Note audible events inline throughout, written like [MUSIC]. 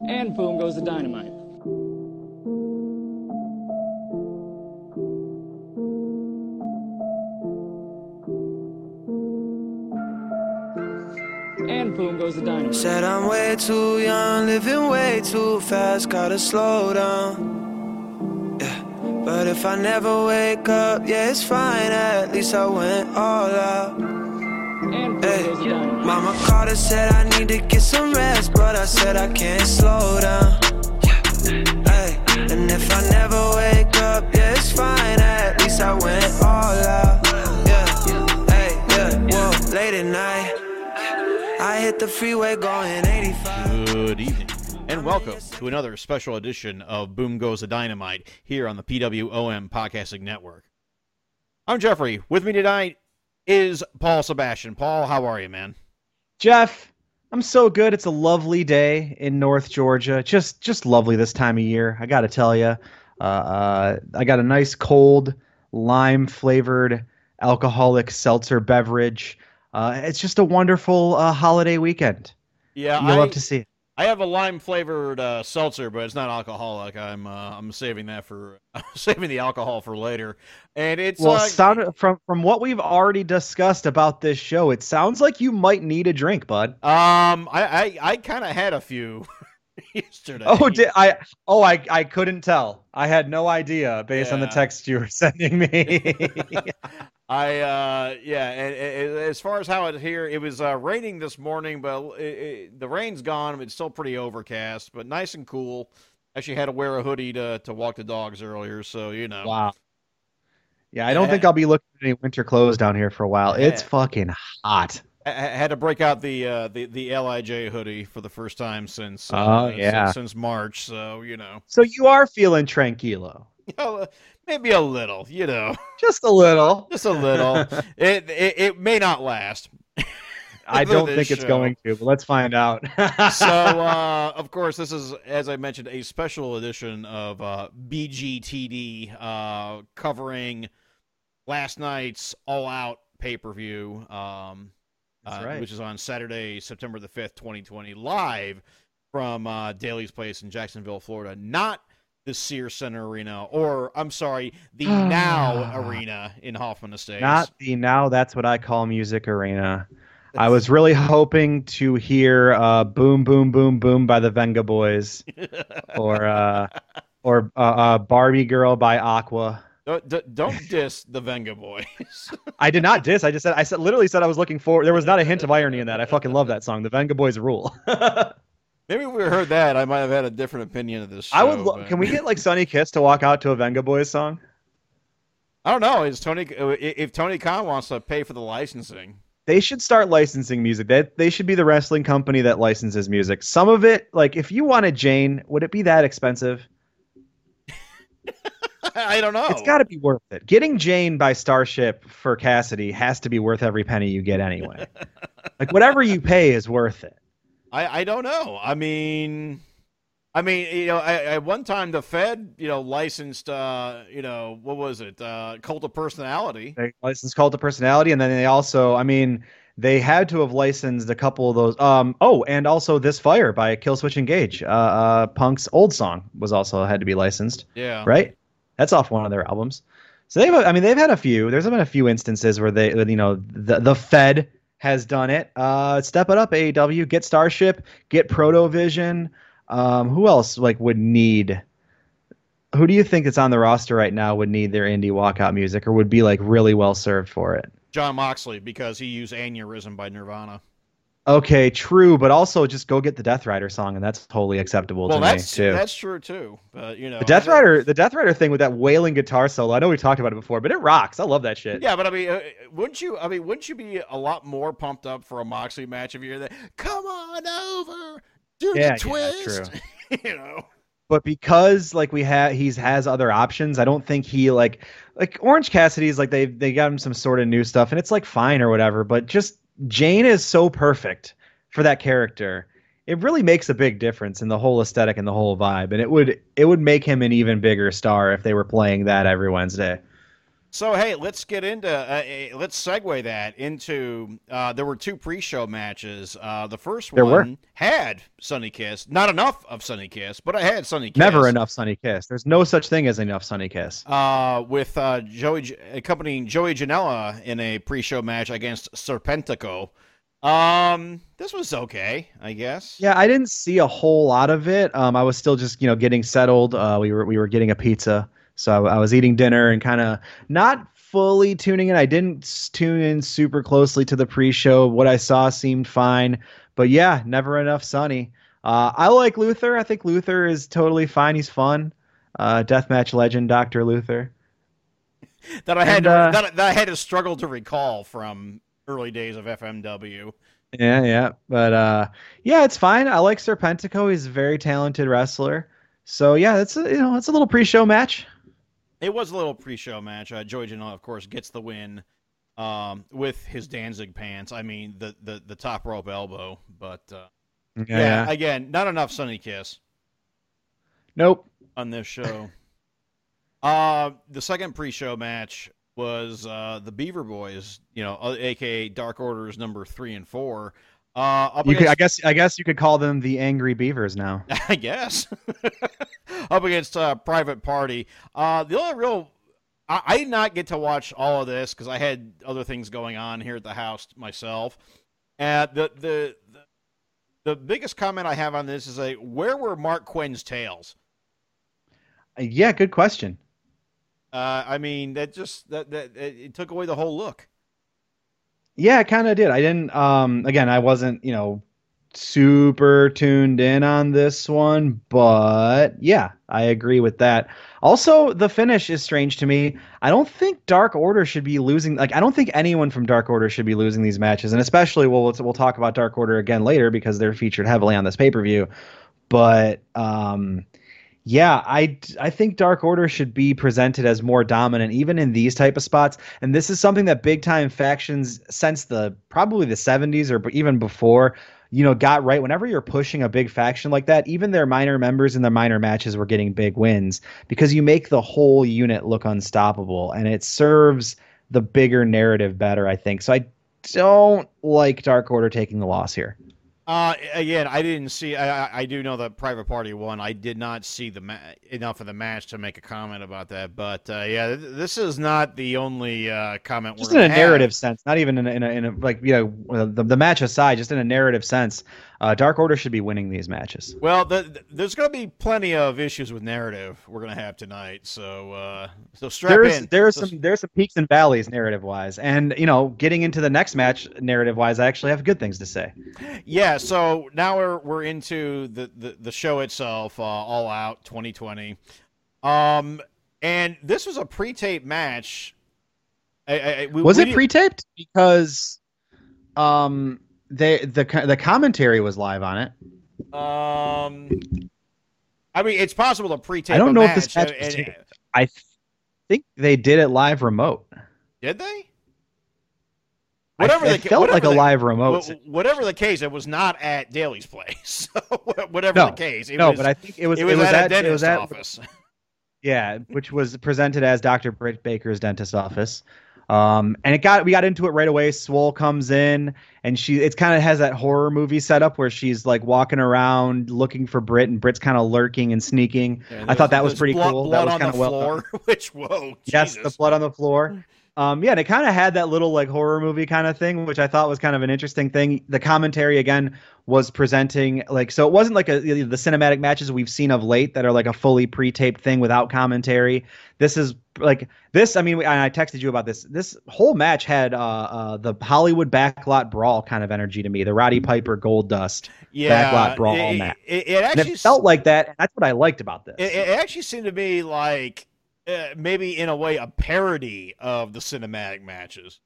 And boom goes the dynamite. And boom goes the dynamite. Said I'm way too young, living way too fast, gotta slow down. Yeah. But if I never wake up, yeah, it's fine, at least I went all out. And Hey, goes the dynamite. Mama called and said I need to get some rest, but I said I can't slow down. Hey, and if I never wake up, yeah, it's fine, at least I went all out. Yeah, hey, yeah, whoa, late at night. I hit the freeway going 85. Good evening, and welcome to another special edition of Boom Goes the Dynamite here on the PWOM Podcasting Network. I'm Geoffrey. With me tonight is Paul Sebastian. Paul, how are you, man? Jeff, I'm so good. It's a lovely day in North Georgia. Just just lovely this time of year. I got to tell you, uh, uh, I got a nice cold lime flavored alcoholic seltzer beverage. Uh, it's just a wonderful uh, holiday weekend. Yeah, You'll I, love to see it. I have a lime flavored uh, seltzer, but it's not alcoholic. I'm uh, I'm saving that for [LAUGHS] saving the alcohol for later. And it's Well, like, sound, from from what we've already discussed about this show, it sounds like you might need a drink, bud. um, I I, I kind of had a few [LAUGHS] yesterday. Oh, did I? Oh, I I couldn't tell. I had no idea based on the text you were [LAUGHS] sending me. I uh yeah, and, and- as far as how it here, it was uh, raining this morning, but it, it, the rain's gone. It's still pretty overcast, but nice and cool. Actually, had to wear a hoodie to to walk the dogs earlier, so you know. Wow. Yeah, I don't think I'll be looking at any winter clothes down here for a while. It's fucking hot. I, I had to break out the uh, the the Lij hoodie for the first time since uh, Oh, since- yeah. since, March. So you know, So you are feeling tranquilo. [LAUGHS] maybe a little, you know, [LAUGHS] Just a little. just a little. [LAUGHS] it, it it may not last. I [LAUGHS] don't think it's show. going to, but let's find out. so uh, of course this is as i mentioned a special edition of uh, bgtd uh, covering last night's all out pay-per-view um, uh, right. which is on saturday september the 5th 2020 live from uh, Daily's Place in jacksonville florida not the Sears Center Arena, or I'm sorry, the [SIGHS] Now Arena in Hoffman Estates. Not the now that's what I call music arena. I was really hoping to hear uh, "Boom Boom Boom Boom" by the Vengaboys, [LAUGHS] or uh, or uh, uh, "Barbie Girl" by Aqua. don't, don't- don't diss the Vengaboys. [LAUGHS] I did not diss. I just said I said literally said I was looking for. There was not a hint of irony in that. I fucking love that song. The Vengaboys rule. [LAUGHS] Maybe if we heard that, I might have had a different opinion of this. Show, I would. Lo- but- can we get like Sonny Kiss to walk out to a Vengaboys song? I don't know. Is Tony uh, if Tony Khan wants to pay for the licensing? They should start licensing music. They they should be the wrestling company that licenses music. Some of it, like if you wanted Jane, would it be that expensive? [LAUGHS] I don't know. It's got to be worth it. Getting Jane by Starship for Cassidy has to be worth every penny you get anyway. [LAUGHS] like whatever you pay is worth it. I I don't know. I mean, I mean, you know, I, at one time the Fed, you know, licensed, uh, you know, what was it, uh, Cult of Personality. They licensed Cult of Personality, and then they also, I mean, they had to have licensed a couple of those. Um, oh, and also This Fire by Killswitch Engage. Uh, uh, Punk's old song was also had to be licensed, Yeah. right? That's off one of their albums. So they've, I mean, they've had a few. There's been a few instances where they, you know, the the Fed has done it. Uh, step it up, AEW. Get Starship. Get Protovision. Um, who else like would need? Who do you think that's on the roster right now would need their indie walkout music or would be like really well served for it? Jon Moxley because he used Aneurysm by Nirvana. Okay, true, but also just go get the Death Rider song, and that's totally acceptable Well, to that's me too. that's true too. But you know, the Death Rider, the Death Rider thing with that wailing guitar solo. I know we talked about it before, but it rocks. I love that shit. Yeah, but I mean, uh, wouldn't you? I mean, wouldn't you be a lot more pumped up for a Moxley match if you're that? Come on over, do Yeah, yeah, the twist. true. [LAUGHS] you know, but because like we have he's has other options i don't think he like like orange cassidy's like they they got him some sort of new stuff and it's like fine or whatever but just jane is so perfect for that character. It really makes a big difference in the whole aesthetic and the whole vibe and it would it would make him an even bigger star if they were playing that every wednesday So hey, let's get into uh, uh, let's segue that into uh, there were two pre-show matches. Uh, the first There one were. had Sonny Kiss, not enough of Sonny Kiss, but I had Sonny Kiss. Never enough Sonny Kiss. There's no such thing as enough Sonny Kiss. Uh, with uh, Joey J- accompanying Joey Janela in a pre-show match against Serpentico. Um, this was okay, I guess. Yeah, I didn't see a whole lot of it. Um, I was still just you know getting settled. Uh, we were we were getting a pizza, so I, was eating dinner and kind of not fully tuning in. I didn't tune in super closely to the pre-show. What I saw seemed fine, but yeah, never enough Sonny. Uh, I like Luther. I think Luther is totally fine. He's fun. Uh, deathmatch legend, Doctor Luther. That I had And, to, uh, that, that I had to struggle to recall from early days of FMW. Yeah, yeah, but uh, yeah, it's fine. I like Serpentico. He's a very talented wrestler. So yeah, it's a, you know it's a little pre-show match. It was a little pre-show match. Uh, Joey Janela, of course, gets the win um, with his Danzig pants. I mean, the the, the top rope elbow. But uh, yeah, again, not enough Sonny Kiss Nope. on this show. [LAUGHS] uh, the second pre-show match was uh, the Beaver Boys, you know, uh, aka Dark Orders number three and four. Uh, up You could, I guess I guess you could call them the Angry Beavers now. [LAUGHS] I guess. [LAUGHS] Up against uh, Private Party. Uh, the only real. I, I did not get to watch all of this because I had other things going on here at the house myself. And the, the the the biggest comment I have on this is a where were Marq Quen's tails? Uh, Yeah, good question. Uh, I mean that just that, that it, it took away the whole look. Yeah, I kind of did. I didn't. Um, again, I wasn't you know super tuned in on this one, but yeah, I agree with that. Also, the finish is strange to me. I don't think Dark Order should be losing. Like, I don't think anyone from Dark Order should be losing these matches, and especially we'll we'll talk about Dark Order again later because they're featured heavily on this pay per view. But um, yeah, I I think Dark Order should be presented as more dominant, even in these type of spots. And this is something that big time factions since the probably the 70s or even before you know, got right. Whenever you're pushing a big faction like that, even their minor members in their minor matches were getting big wins because you make the whole unit look unstoppable and it serves the bigger narrative better, I think. So I don't like Dark Order taking the loss here. Uh, again, I didn't see. I, I- do know that Private Party won. I did not see the ma- enough of the match to make a comment about that. But uh, yeah, th- this is not the only uh, comment. Just we're in a have. narrative sense, not even in a, in a, in a like you know the, the match aside, just in a narrative sense, uh, Dark Order should be winning these matches. Well, the, the- there's going to be plenty of issues with narrative we're going to have tonight. So, uh, so strap There's in. there's So- some there's some peaks and valleys narrative wise, and you know getting into the next match narrative wise, I actually have good things to say. Yeah, so now we're we're into the the, the show itself, uh, All Out 2020. Um, and this was a pre-tape match. I, I, I- we, Was we it pre-taped? Because um they the the commentary was live on it. Um, I mean, it's possible to pre-tape. I don't know if this match was and-. I think they did it live remote. Did they? I- Whatever it the, felt like a live remote. Whatever the case, it was not at Daily's Place. [LAUGHS] So, whatever No, the case, it no, was, but I think it was it was, at, a at, it dentist's was at office. [LAUGHS] Yeah, which was presented as Dr. Britt Baker's dentist office. Um, and it got we got into it right away. Swole comes in and she it's kind of has that horror movie setup where she's like walking around looking for Britt and Britt's kind of lurking and sneaking. Yeah, I thought that was pretty blood, cool. Blood that was kind of well floor. [LAUGHS] Which whoa, Yes, the blood on the floor. Um, yeah, and it kind of had that little like horror movie kind of thing, which I thought was kind of an interesting thing. The commentary again was presenting like so it wasn't like a, the cinematic matches we've seen of late that are like a fully pre-taped thing without commentary. This is like this. I mean, I texted you about this. This whole match had uh, uh, the Hollywood backlot brawl kind of energy to me. The Roddy Piper Goldust, yeah, backlot brawl It, match. it, it actually it felt like that. That's what I liked about this. it, it actually seemed to be like uh, maybe in a way a parody of the cinematic matches.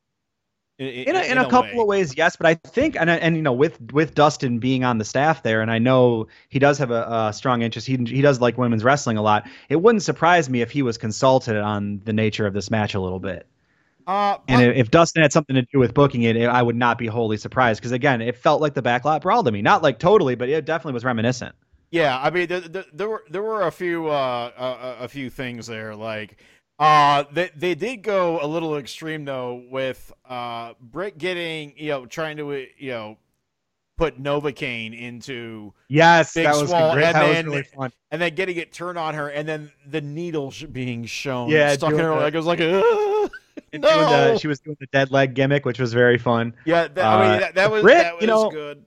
in a, in a couple of ways yes but i think and and you know with with dustin being on the staff there and i know he does have a, a strong interest he, he does like women's wrestling a lot it wouldn't surprise me if he was consulted on the nature of this match a little bit. Uh, and but- if, if dustin had something to do with booking it, i would not be wholly surprised because again it felt like the backlot brawl to me not like totally but it definitely was reminiscent Yeah, I mean, there, there, there were there were a few uh, a, a few things there. Like Uh, they they did go a little extreme though with uh Britt getting you know trying to uh, you know put Novocaine into Yes, Big that was Swole, great. and That was then- really fun. and then getting it turned on her and then the needle being shown Yeah, stuck in her leg. It was like [LAUGHS] And no. doing the- [LAUGHS] she was doing the dead leg gimmick, which was very fun. yeah, that, I mean uh, that, that was Britt, that was you know, good.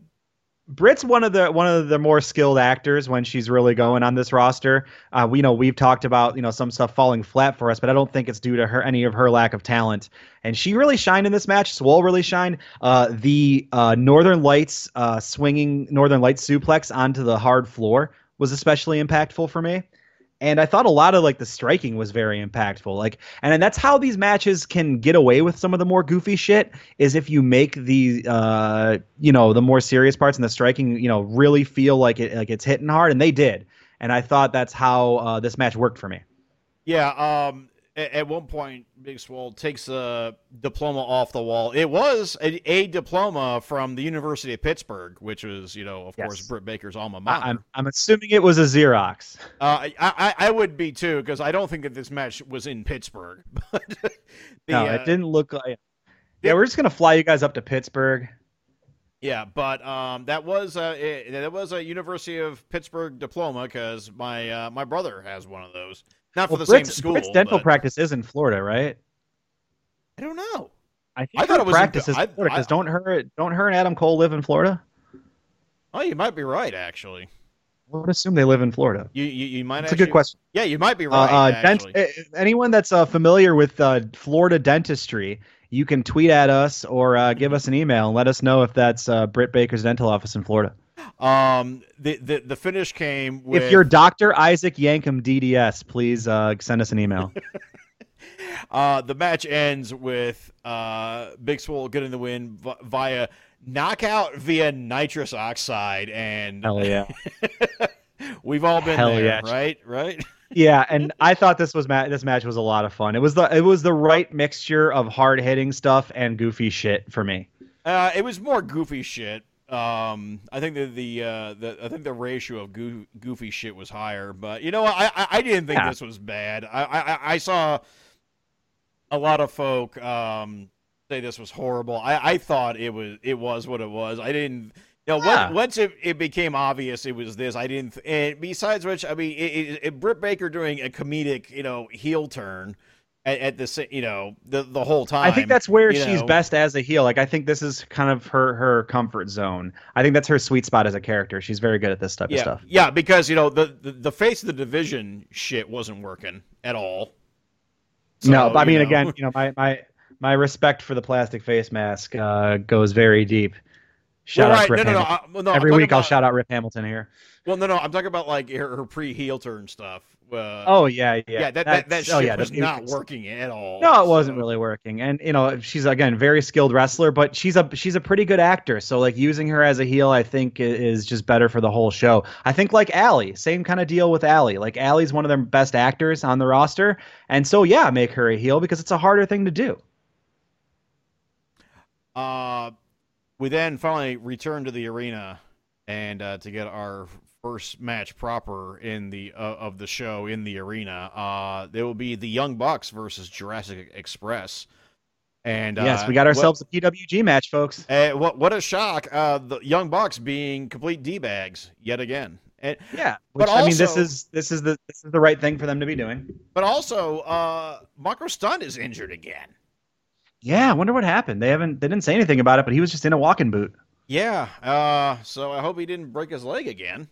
Britt's one of the one of the more skilled actors when she's really going on this roster. Uh, we know we've talked about you know some stuff falling flat for us, but I don't think it's due to her any of her lack of talent. And she really shined in this match. Swole really shined. Uh, the uh, Northern Lights uh, swinging Northern Lights suplex onto the hard floor was especially impactful for me. And I thought a lot of like the striking was very impactful. Like, and, and that's how these matches can get away with some of the more goofy shit is if you make the uh you know the more serious parts and the striking you know really feel like it like it's hitting hard, and they did. And I thought that's how uh, this match worked for me. Yeah, um, at, one point, Big Swole takes a diploma off the wall. It was a, a diploma from the University of Pittsburgh, which was, you know, of Yes. course, Britt Baker's alma I, mater. I'm I'm assuming it was a Xerox. Uh, I, I I would be too because I don't think that this match was in Pittsburgh. [LAUGHS] But the, no, uh, it didn't look like. Yeah, we're just gonna fly you guys up to Pittsburgh. Yeah, but um, that was a it, that was a University of Pittsburgh diploma because my uh, my brother has one of those. Not for Well, the Britt's, same school. Britt's dental but- practice is in Florida, right? I don't know. I think I thought it was in- practice is I- Florida I- because don't her don't her and Adam Cole live in Florida? Oh, you might be right. Actually, I would assume they live in Florida. you you, you might. That's a good question. Yeah, you might be Uh, right. uh, dent- uh, anyone that's uh, familiar with uh, Florida dentistry, you can tweet at us or uh, give us an email and let us know if that's uh, Britt Baker's dental office in Florida. Um, the, the the finish came with If you're Dr. Isaac Yankem DDS, please uh, send us an email. [LAUGHS] Uh, the match ends with uh, Big Swole getting the win v- via knockout via nitrous oxide, and Hell yeah. [LAUGHS] we've all been Hell there, yeah. right? Right? [LAUGHS] Yeah, and I thought this was ma- this match was a lot of fun. It was the it was the right mixture of hard hitting stuff and goofy shit for me. Uh, it was more goofy shit. Um, I think that the uh, the I think the ratio of goo- goofy shit was higher, but you know? I I, I didn't think Yeah. this was bad. I, I I saw a lot of folk um, say this was horrible. I, I thought it was it was what it was. I didn't. You know, Yeah. once it, it became obvious it was this, I didn't. And besides which, I mean, it, it, it, Britt Baker doing a comedic, you know, heel turn at, at the you know the the whole time. I think that's where she's know. best as a heel. Like I think this is kind of her her comfort zone. I think that's her sweet spot as a character. She's very good at this type yeah, of stuff. Yeah, because you know the, the the face of the division shit wasn't working at all. no, So, but I mean, know. again, you know, my my my respect for the plastic face mask uh, goes very deep. Shout Well, out right, Rip no, no, no, Hamilton. I- well, no, I'm Every week I'll shout out Rip Hamilton here. Well, no, no, I'm talking about like her, her pre heel turn stuff. Uh, Oh yeah, yeah, yeah, that that, that That's- shit oh, yeah, was not working at all. No, it wasn't really working. And you know, she's again very skilled wrestler, but she's a she's a pretty good actor. So like using her as a heel, I think is just better for the whole show. I think like Allie, same kind of deal with Allie. Like Allie's one of their best actors on the roster, and so yeah, make her a heel because it's a harder thing to do. Uh, we then finally return to the arena and uh, to get our first match proper in the uh, of the show in the arena. Uh, there will be the Young Bucks versus Jurassic Express. And yes, uh, we got what- ourselves a PWG match, folks. Uh, what what a shock! Uh, the Young Bucks being complete d bags yet again, and Yeah, But which I mean, this is this is the this is the right thing for them to be doing. but also uh, Marco Stunt is injured again. Yeah, I wonder what happened. They haven't they didn't say anything about it, but he was just in a walking boot. Yeah, uh, so I hope he didn't break his leg again.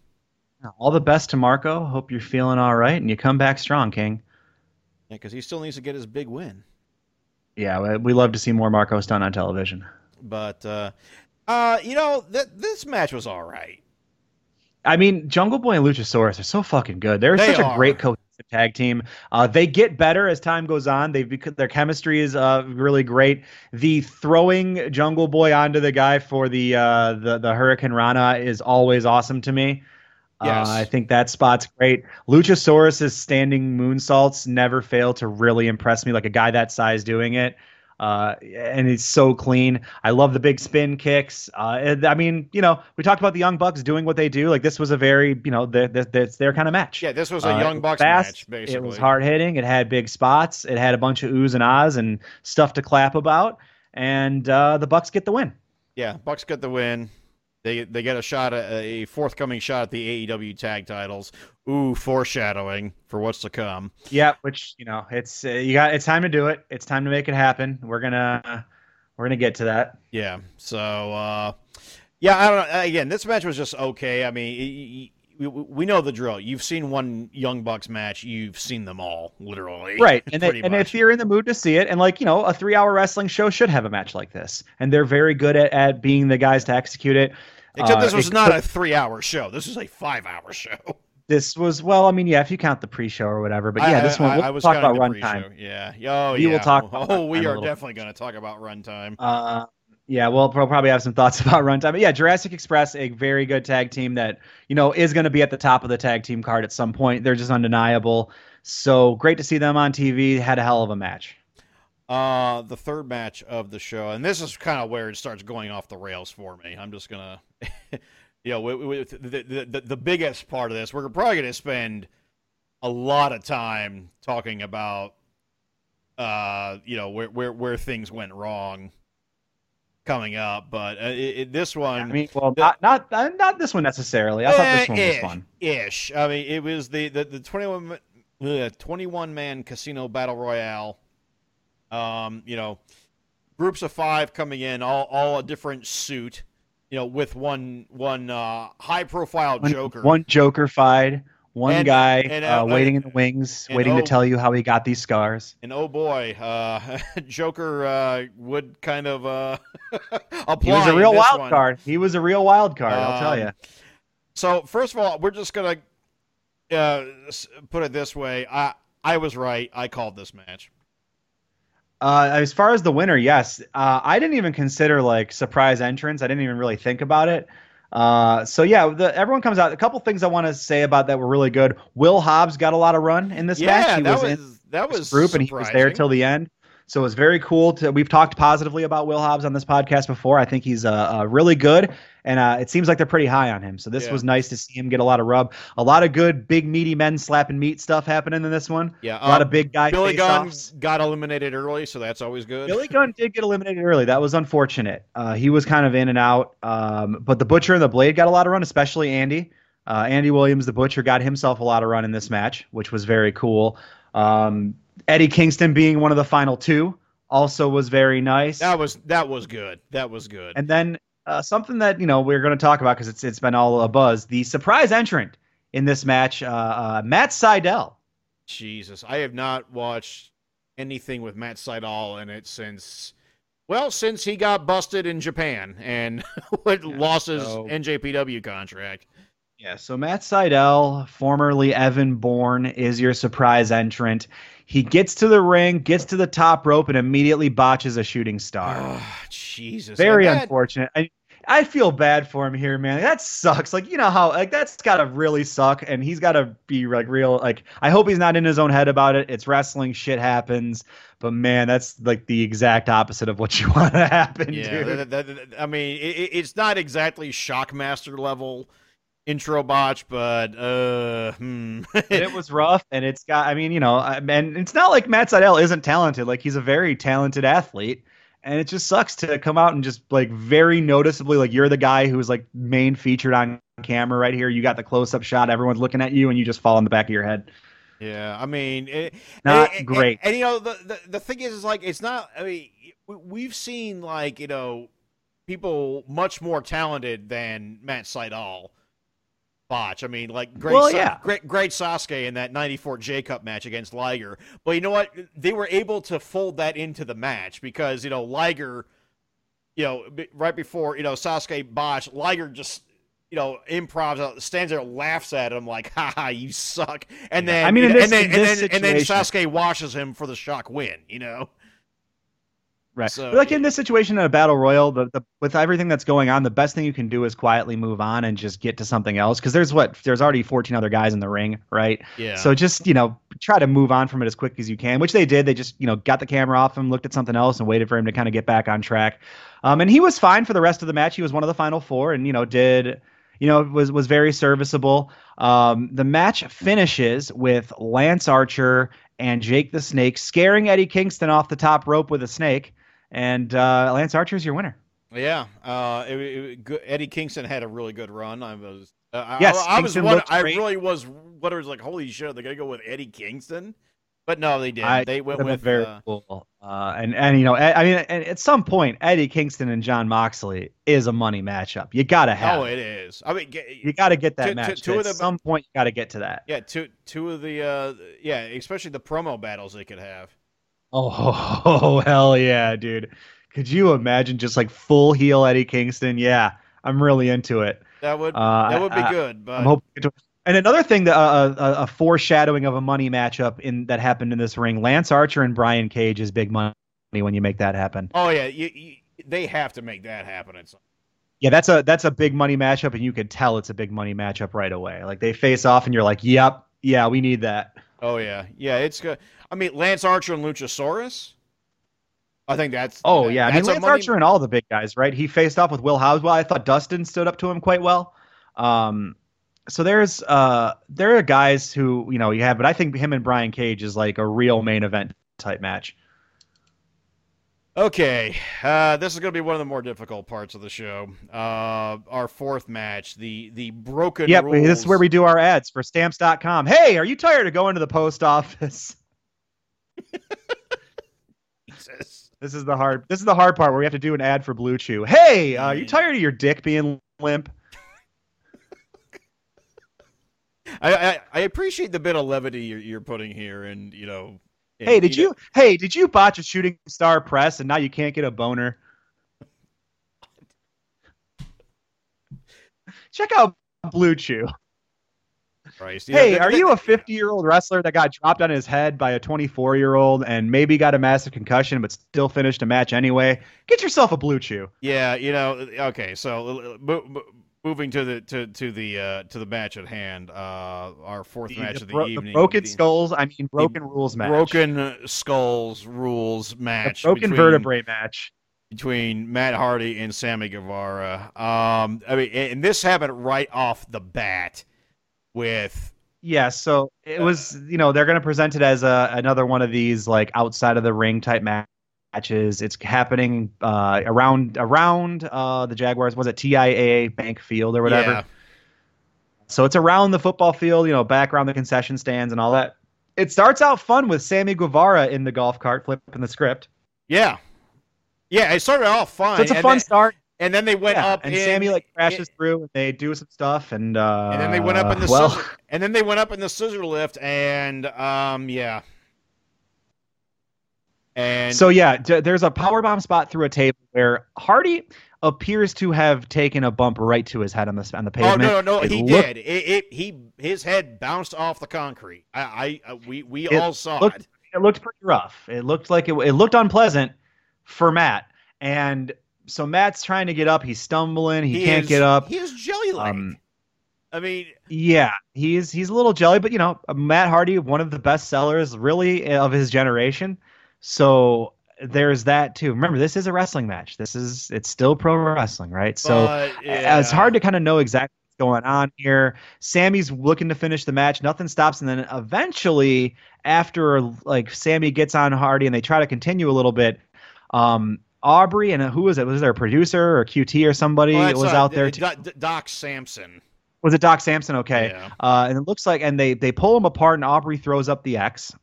All the best to Marco. Hope you're feeling all right and you come back strong, King. Yeah, because he still needs to get his big win. Yeah, we- love to see more Marco Stunt on television. But uh, uh, you know, th- this match was all right. I mean, Jungle Boy and Luchasaurus are so fucking good. They're They such a great cohesive tag team. Uh, they get better as time goes on. They've bec- their chemistry is uh, really great. The throwing Jungle Boy onto the guy for the uh, the the Hurricane Rana is always awesome to me. Yes. Uh, I think that spot's great. Luchasaurus's standing moonsaults never fail to really impress me. Like a guy that size doing it. Uh, and it's so clean. I love the big spin kicks. Uh, I mean, you know, we talked about the Young Bucks doing what they do. Like this was a very, you know, the, the, the, it's their kind of match. Yeah, this was a Uh, Young Bucks fast, match, basically. It was hard hitting. It had big spots. It had a bunch of oohs and ahs and stuff to clap about. And uh, the Bucks get the win. Yeah, Bucks get the win. They they get a shot at a forthcoming shot at the AEW tag titles. Ooh, foreshadowing for what's to come. Yeah, which you know, it's uh, you got. It's time to do it. It's time to make it happen. We're gonna we're gonna get to that. Yeah. So uh yeah, I don't know. Again, this match was just okay. I mean, we, we know the drill. You've seen one Young Bucks match, you've seen them all, literally. [LAUGHS] Right, and [LAUGHS] they, and if you're in the mood to see it, and like you know, a three-hour wrestling show should have a match like this, and they're very good at, at being the guys to execute it. Except Uh, this was it not a three-hour show. This was a five-hour show. [LAUGHS] This was well, I mean, yeah, if you count the pre-show or whatever, but yeah, I- this one we'll I was talk about runtime. Yeah. Oh, We yeah. will talk about Oh, we are definitely going to talk about runtime. Uh, yeah, we'll we'll probably have some thoughts [LAUGHS] about runtime. But yeah, Jurassic Express, a very good tag team that you know is going to be at the top of the tag team card at some point. They're just undeniable. So great to see them on TV. Had a hell of a match. Uh, the third match of the show, and this is kind of where it starts going off the rails for me. I'm just gonna, [LAUGHS] you know, with the, the the the biggest part of this, we're probably gonna spend a lot of time talking about, uh, you know, where where where things went wrong coming up. But uh, it, it, this one, I mean, well, the- not not uh, not this one necessarily. I thought this Eh, one was ish, fun. Ish. I mean, it was the the, the 21, uh, 21 man casino battle royale. Um, you know, groups of five coming in, all all a different suit. You know, with one one uh, high profile One, Joker. one Joker fied, one And- guy and, uh, uh, waiting in the wings, waiting to oh- tell you how he got these scars. And oh boy, uh, [LAUGHS] Joker uh, would kind of uh, apply. [LAUGHS] He was a real wild one. card. He was a real wild card. I'll tell Um, you. So first of all, we're just gonna uh, put it this way. I I was right. I called this match. Uh, as far as the winner, yes. Uh, I didn't even consider like surprise entrance. I didn't even really think about it. Uh, so yeah, the, everyone comes out. A couple things I want to say about that were really good. Will Hobbs got a lot of run in this yeah, match. He that was, was, in that was group and he was there till the end. So it was very cool. To we've talked positively about Will Hobbs on this podcast before. I think he's uh, uh, really good, and uh, it seems like they're pretty high on him. So this Yeah. was nice to see him get a lot of rub. A lot of good big meaty men slapping meat stuff happening in this one. Yeah, A lot um, of big guy Billy Gunn got eliminated early, so that's always good. Billy Gunn did get eliminated early. That was unfortunate. Uh, he was kind of in and out. Um, but the Butcher and the Blade got a lot of run, especially Andy. Uh, Andy Williams, the Butcher, got himself a lot of run in this match, which was very cool. Um, Eddie Kingston being one of the final two also was very nice. That was that was good. That was good. And then uh, something that you know we're going to talk about because it's it's been all a buzz. The surprise entrant in this match, uh, uh, Matt Sydal. Jesus, I have not watched anything with Matt Sydal in it since, well, since he got busted in Japan and [LAUGHS] lost his so- NJPW contract. Yeah, so Matt Sydal, formerly Evan Bourne, is your surprise entrant. He gets to the ring, gets to the top rope, and immediately botches a shooting star. Oh, Jesus, Very unfortunate. I, I feel bad for him here, man. That sucks. Like you know how like that's gotta really suck, and he's gotta be like real. Like I hope he's not in his own head about it. It's wrestling, shit happens. But man, that's like the exact opposite of what you [LAUGHS] want to happen, Yeah, dude. that- that- that- I mean, it- it's not exactly Shockmaster level intro botch, but uh, hmm. it was rough, and it's got. I mean, you know, and it's not like Matt Sydal isn't talented. Like he's a very talented athlete, and it just sucks to come out and just like very noticeably, like you're the guy who's like main featured on camera right here. You got the close up shot. Everyone's looking at you, and you just fall on the back of your head. Yeah, I mean, it, Not and- and- great. And, you know, the, the the thing is, is like it's not. I mean, we- we've seen like you know people much more talented than Matt Sydal botch. I mean, like great, Well, Sa- yeah. great, great Sasuke in that '94 J Cup match against Liger. But you know what? They were able to fold that into the match because you know Liger, you know, right before you know Sasuke botch, Liger just. You know, improvs out, uh, stands there, laughs at him like, [LAUGHS] "Ha ha, you suck," and then I mean, in this- and then and then, and then Sasuke washes him for the shock win. You know, Right. So- But, like in this situation in a battle royal, the, the with everything that's going on, the best thing you can do is quietly move on and just get to something else. Because there's what there's already 14 other guys in the ring, right? yeah. So just you know, try to move on from it as quick as you can, which they did. They just, you know, got the camera off him, looked at something else, and waited for him to kind of get back on track. Um, and he was fine for the rest of the match. He was one of the final four, and you know, did you know was was very serviceable. Um, the match finishes with Lance Archer and Jake the Snake scaring Eddie Kingston off the top rope with a snake, and uh, Lance Archer is your winner. Yeah, uh, it, it. Eddie Kingston had a really good run. I was, uh, Yes, I, I was one. I really was. What I was like, holy shit, they're gonna go with Eddie Kingston, but no, they didn't. I- they went with very uh, cool. Uh, and and you know, I I mean, at some point, Eddie Kingston and Jon Moxley is a money matchup. You gotta have. Oh, it. it is. I mean, get, You gotta get that Two- two- match. two of at them- some point, you gotta get to that. yeah, two two of the uh, yeah, especially the promo battles they could have. Oh, [LAUGHS] hell yeah, dude! Could you imagine just like full heel Eddie Kingston? Yeah, I'm really into it. That would Uh, that would be I- good. But I'm hoping. And another thing that uh, a, a foreshadowing of a money matchup in that happened in this ring: Lance Archer and Brian Cage is big money when you make that happen. oh yeah, you, you, they have to make that happen. At some, Yeah, that's a that's a big money matchup, and you can tell it's a big money matchup right away. Like they face off, and you're like, "Yep, yeah, we need that." oh yeah, yeah, it's good. I mean, Lance Archer and Luchasaurus. I think that's. Oh that- yeah, I mean Lance money- Archer and all the big guys, right? He faced off with Will Hobbs. Well, I thought Dustin stood up to him quite well. Um, so there's uh there are guys who you know you have, but I think him and Brian Cage is like a real main event type match. Okay, uh, this is going to be one of the more difficult parts of the show. Uh, our fourth match, the the broken. Yep, rules. this is where we do our ads for Stamps.com. Hey, are you tired of going to the post office? Jesus. This is the hard. This is the hard part where we have to do an ad for BlueChew. Hey, uh, are you tired of your dick being limp? [LAUGHS] I, I I appreciate the bit of levity you're, you're putting here, and you know. and, Hey, did know- you? Hey, did you botch a shooting star press and now you can't get a boner? [LAUGHS] Check out BlueChew. Christ, you Hey, are you a 50 year old wrestler that got dropped on his head by a 24 year old and maybe got a massive concussion but still finished a match anyway? Get yourself a BlueChew. Yeah, you know. Okay, so uh, mo- mo- moving to the to to the uh, to the match at hand, uh, our fourth The, match the of the bro- the evening, broken the skulls, I mean, broken rules match. broken skulls rules The match, broken between- vertebrae match. between Matt Hardy and Sammy Guevara. Um, I mean, and this happened right off the bat with Yeah, so it was, you know, they're going to present it as a, another one of these like outside of the ring type matches. It's happening uh, around around uh, the Jaguars. Was it TIAA Bank Field or whatever? Yeah, So it's around the football field, you know, back around the concession stands and all that. It starts out fun with Sammy Guevara in the golf cart flipping the script. yeah, yeah. It started off fun. So it's a fun then, start. And then they went Yeah, up and in, Sammy like crashes in- through and they do some stuff and uh, and then they went up in the well, scissor, and then they went up in the scissor lift, and um, yeah, and So yeah, d- there's a power bomb spot through a table where Hardy appears to have taken a bump right to his head on the on the Oh pavement. no, no, no! It He looked- did. It, it, he, his head bounced off the concrete. I, I, uh, we, we It all saw looked- it. It looked pretty rough. It looked like it, it looked unpleasant for Matt. And so Matt's trying to get up. He's stumbling. He, can't is- get up. He is jelly leg. Um, I mean, Yeah, he's he's a little jelly, but you know, Matt Hardy, one of the best sellers really of his generation. So there's that too. Remember, this is a wrestling match. This is it's still pro wrestling, right? So but, yeah. It's hard to kind of know exactly what's going on here. Sammy's looking to finish the match. Nothing stops, and then eventually, after like Sammy gets on Hardy and they try to continue a little bit, um, Aubrey and uh, who was it? Was there a producer or QT or somebody Well, was uh, out there? Too? Doc Sampson. Was it Doc Sampson? Okay. Yeah. Uh, and it looks like, and they they pull him apart, and Aubrey throws up the X.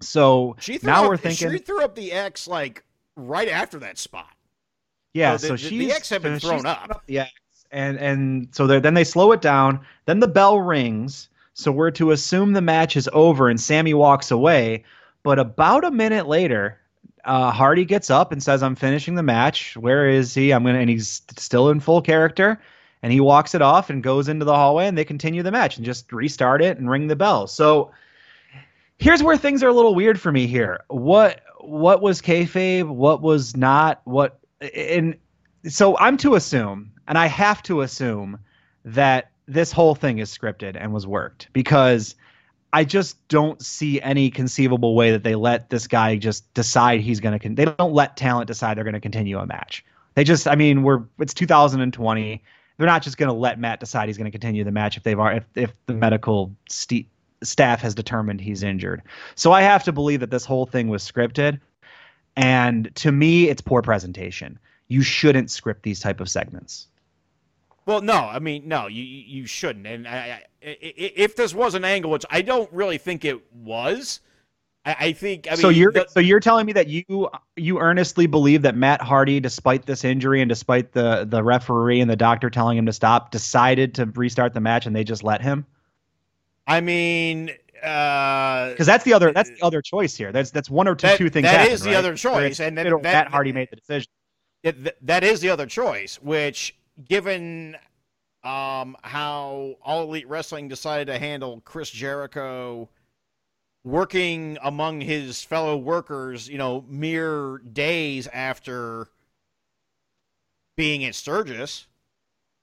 So She threw now up, we're thinking, she threw up the X like right after that spot. yeah. so So, the- she's the X had been so thrown up. Yeah. And and so then they slow it down. Then the bell rings. So we're to assume the match is over, and Sammy walks away. But about a minute later, uh, Hardy gets up and says, "I'm finishing the match. Where is he? I'm gonna." And he's still in full character. And he walks it off and goes into the hallway, and they continue the match and just restart it and ring the bell. So here's where things are a little weird for me here. What what was kayfabe? What was not? What and so I'm to assume, and I have to assume that this whole thing is scripted and was worked because I just don't see any conceivable way that they let this guy just decide he's going to. Con- they don't let talent decide they're going to continue a match. They just, I mean, we're it's 2020. They're not just going to let Matt decide he's going to continue the match if they've if if the medical st- staff has determined he's injured. So I have to believe that this whole thing was scripted. And to me, it's poor presentation. You shouldn't script these type of segments. Well, no, I mean, no, you you shouldn't. And I, I, if this was an angle, which I don't really think it was, I, I think. I mean, so you're the, so you're telling me that you you earnestly believe that Matt Hardy, despite this injury and despite the the referee and the doctor telling him to stop, decided to restart the match and they just let him. I mean, because uh, that's the other that's the other choice here. That's that's one or two that, two things. That happen, is the right? other choice, and that, that, Matt Hardy made the decision. It, that is the other choice, which given um, how All Elite Wrestling decided to handle Chris Jericho working among his fellow workers, you know, mere days after being at Sturgis.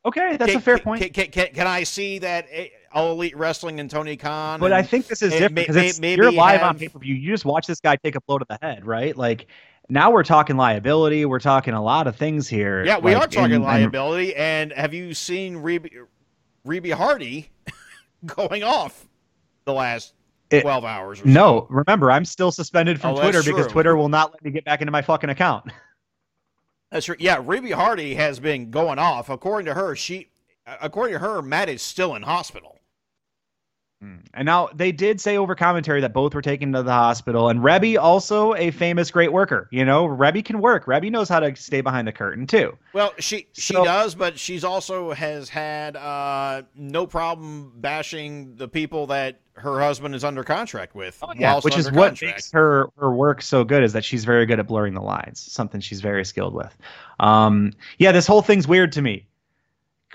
Okay, that's can, a fair point. Can, can, can, I see that eh, All Elite Wrestling and Tony Khan? But and, I think this is different because maybe you're live have, on pay per view. You just watch this guy take a blow to the head, right? Like now we're talking liability. We're talking a lot of things here. Yeah, we like, are talking and, liability. And have you seen Reby Hardy [LAUGHS] going off the last it, 12 hours no, so? remember, I'm still suspended from oh, Twitter because Twitter will not let me get back into my fucking account. [LAUGHS] That's true. Yeah, Reby Hardy has been going off. According to her, she, according to her, Matt is still in hospital. And now they did say over commentary that both were taken to the hospital. And Reby also a famous great worker. You know, Reby can work. Reby knows how to stay behind the curtain too. Well, she she So- does, but she's also has had uh, no problem bashing the people that her husband is under contract with. whilst which is what contract. makes her her work so good is that she's very good at blurring the lines. Something she's very skilled with. Um, yeah, this whole thing's weird to me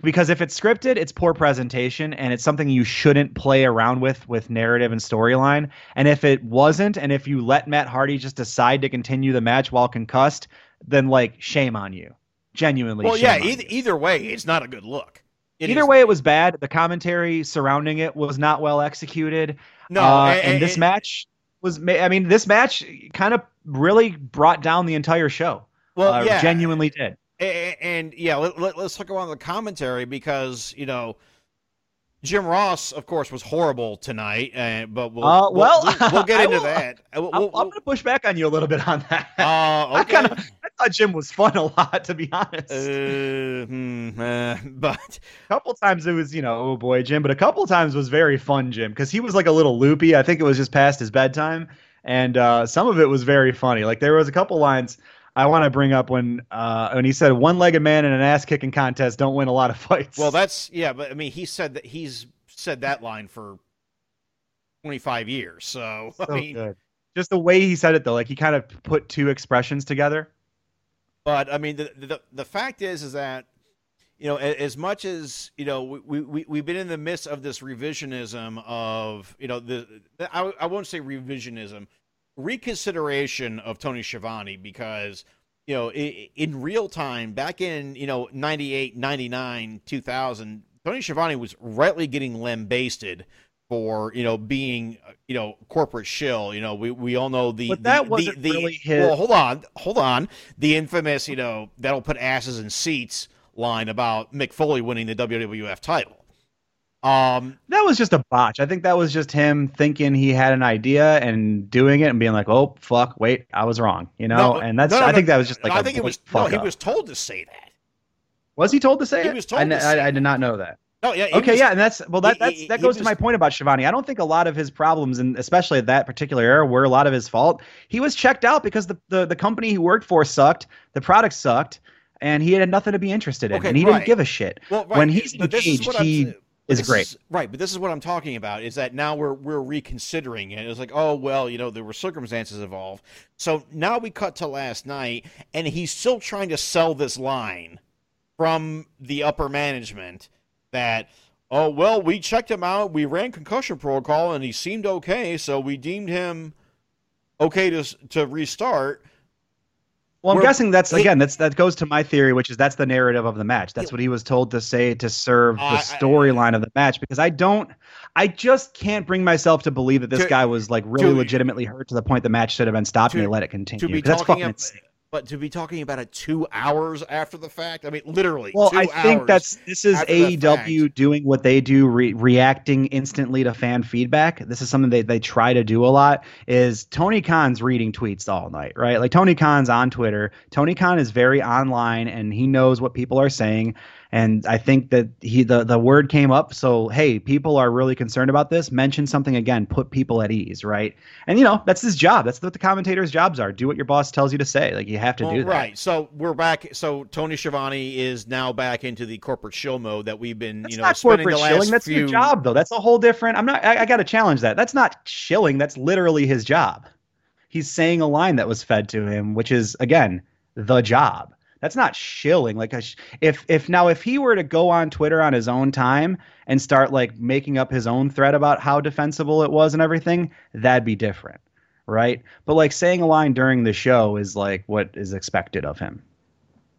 because if it's scripted, it's poor presentation and it's something you shouldn't play around with with narrative and storyline. And if it wasn't, and if you let Matt Hardy just decide to continue the match while concussed, then like shame on you. Genuinely. Well, shame yeah. Either, either way, it's not a good look. It Either is- way, it was bad. The commentary surrounding it was not well executed. no. Uh, and, and, this and- match was, I mean, this match kind of really brought down the entire show. well, Uh, yeah, genuinely did. And, and yeah, let, let, us talk about the commentary because you know Jim Ross, of course, was horrible tonight. Uh, but we'll, Uh, well, we'll, we'll get [LAUGHS] into will- that. Uh, We'll, I'm, I'm going to push back on you a little bit on that. uh, [LAUGHS] I kind of, I thought Jim was fun a lot, to be honest. Uh, hmm, [LAUGHS] but a couple times it was, you know, oh boy, Jim, but a couple times was very fun, Jim, because he was like a little loopy. I think it was just past his bedtime, and uh, some of it was very funny. Like there was a couple lines I want to bring up when uh, when he said, "One-legged man in an ass-kicking contest don't win a lot of fights." well, that's yeah. But I mean, he said that he's said that line for twenty five years. So, [LAUGHS] so I mean, good. Just the way he said it, though, like he kind of put two expressions together. But I mean, the the, the fact is, is that you know, as much as you know, we we we've been in the midst of this revisionism of you know the I, I won't say revisionism, reconsideration of Tony Schiavone because you know in real time back in you know 98 99 2000 tony Schiavone was rightly getting lambasted for you know being uh, you know corporate shill. You know we, we all know the But that the, wasn't the, the, really his- well hold on hold on. The infamous you know that'll put asses in seats line about Mick Foley winning the WWF title um That was just a botch. I think that was just him thinking he had an idea and doing it and being like, "Oh fuck, wait, I was wrong," you know. no, and that's no, no, I think no, that was just like I a think it was no he up. was told to say that Was he told to say He it? was told I, to kn- say I, I did not know that. no yeah Okay, was- yeah, and that's well, that he- that's he- that he goes to my point about Schiavone. I don't think a lot of his problems, and especially at that particular era, were a lot of his fault. He was checked out because the the, the company he worked for sucked, the product sucked, and he had nothing to be interested in, Okay, and he right. didn't give a shit. Well, right, when he's but engaged, he sa- but is this great. right, but this is what I'm talking about is that now we're we're reconsidering it. It's like, oh well, you know, there were circumstances involved. So now we cut to last night, and he's still trying to sell this line from the upper management that, oh well, we checked him out, we ran concussion protocol, and he seemed okay, so we deemed him okay to to restart. Well, I'm We're- guessing that's he- again that's that goes to my theory, which is that's the narrative of the match. That's what he was told to say to serve oh, I- the storyline of the match. Because I don't, I just can't bring myself to believe that this To- guy was like really to- legitimately hurt to the point the match should have been stopped and they let it continue. to be 'Cause that's talking fucking ab- insane. But to be talking about it two hours after the fact, I mean, literally. Well, two I think that's this is AEW fact. doing what they do, re- reacting instantly to fan feedback. This is something they they try to do a lot. Is Tony Khan's reading tweets all night, right? Like Tony Khan's on Twitter. Tony Khan is very online, and he knows what people are saying. And I think that he the the word came up. So hey, people are really concerned about this. Mention something again. Put people at ease, right? And you know that's his job. That's what the commentators' jobs are. Do what your boss tells you to say. Like you have to Well, do that. Right. So we're back. So Tony Schiavone is now back into the corporate show mode that we've been, That's you know, not spending corporate the last shilling. That's few. your job, though. That's a whole different. I'm not. I, I got to challenge that. That's not shilling. That's literally his job. He's saying a line that was fed to him, which is again the job. That's not shilling. Like a sh- if if now if he were to go on Twitter on his own time and start like making up his own thread about how defensible it was and everything, that'd be different, right? But like saying a line during the show is like what is expected of him.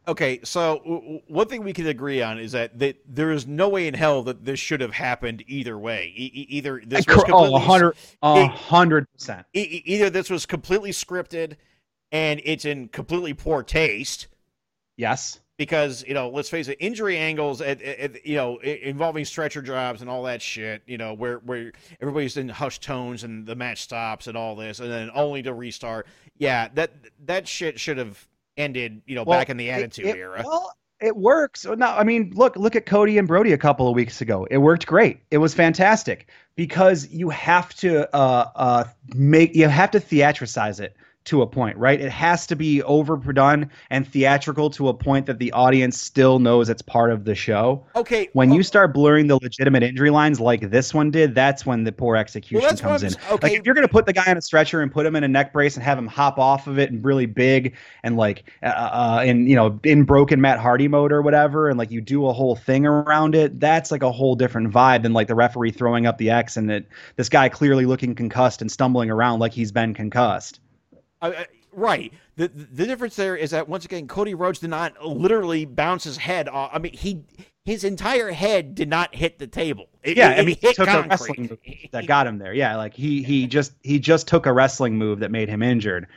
Okay, so w- one thing we can agree on is that, that there is no way in hell that this should have happened either way. E- e- either this was oh, completely a e- hundred percent. e- either this was completely scripted and it's in completely poor taste Yes. because you know let's face it injury angles at, at, at- you know involving stretcher jobs and all that shit you know where where everybody's in hushed tones and the match stops and all this and then only to restart yeah that that shit should have ended you know Well, back in the it- attitude it- era Well, it works. No, I mean, look, look at Cody and Brodie a couple of weeks ago. It worked great. It was fantastic because you have to uh, uh, make you have to theatricize it to a point, right? It has to be overdone and theatrical to a point that the audience still knows it's part of the show. okay When oh, you start blurring the legitimate injury lines like this one did, that's when the poor execution what comes in. okay. Like if you're gonna put the guy on a stretcher and put him in a neck brace and have him hop off of it and really big and like uh, uh in you know in broken Matt Hardy mode or whatever, and like you do a whole thing around it, that's like a whole different vibe than like the referee throwing up the X and that this guy clearly looking concussed and stumbling around like he's been concussed. I- I- right the the difference there is that once again Cody Rhodes did not literally bounce his head off I mean he his entire head did not hit the table It- Yeah, it- I mean, he took a concrete. wrestling move that got him there. Yeah, like he he just he just took a wrestling move that made him injured.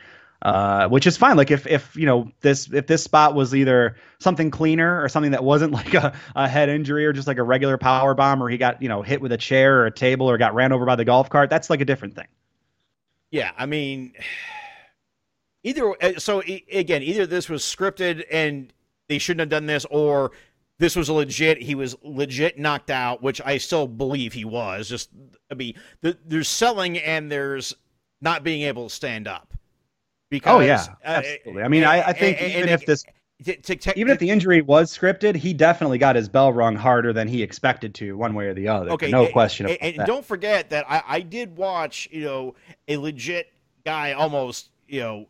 Uh, which is fine. Like if if you know this if this spot was either something cleaner or something that wasn't [LAUGHS] like a, a head injury or just like a regular power bomb or he got you know hit with a chair or a table or got ran over by the golf cart, that's like a different thing. Yeah, I mean, either uh, so again, either this was scripted and they shouldn't have done this, or this was legit. He was legit knocked out, which I still believe he was. Just, I mean, th- there's selling and there's not being able to stand up. Because, Oh yeah, uh, absolutely. I mean, I, I think and- even and if it- this to- to- to- even if the injury was scripted, he definitely got his bell rung harder than he expected to, one way or the other. Okay, no and- question and, and don't forget that I, I did watch, you know, a legit guy almost, you know,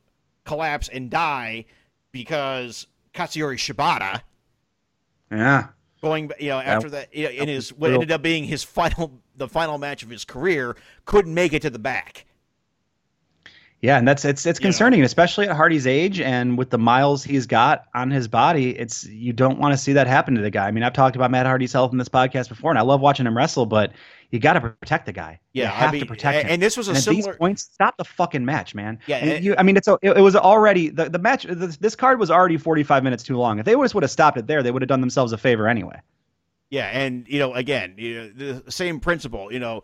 collapse and die because Katsuyori Shibata yeah. going, you know, after that, you know, in his what ended up being his final, the final match of his career, couldn't make it to the back. Yeah, and that's it's it's You know. concerning, especially at Hardy's age and with the miles he's got on his body. It's you don't want to see that happen to the guy. I mean, I've talked about Matt Hardy's health in this podcast before, and I love watching him wrestle, but you got to protect the guy. Yeah, you I mean, to protect him. and this was a And similar- these points, stop the fucking match, man. Yeah, And and- you, I mean, it's a, it, it was already the, the match. This, this card was already forty five minutes too long. If they just would have stopped it there, they would have done themselves a favor anyway. Yeah, and you know, again, you know, the same principle. You know,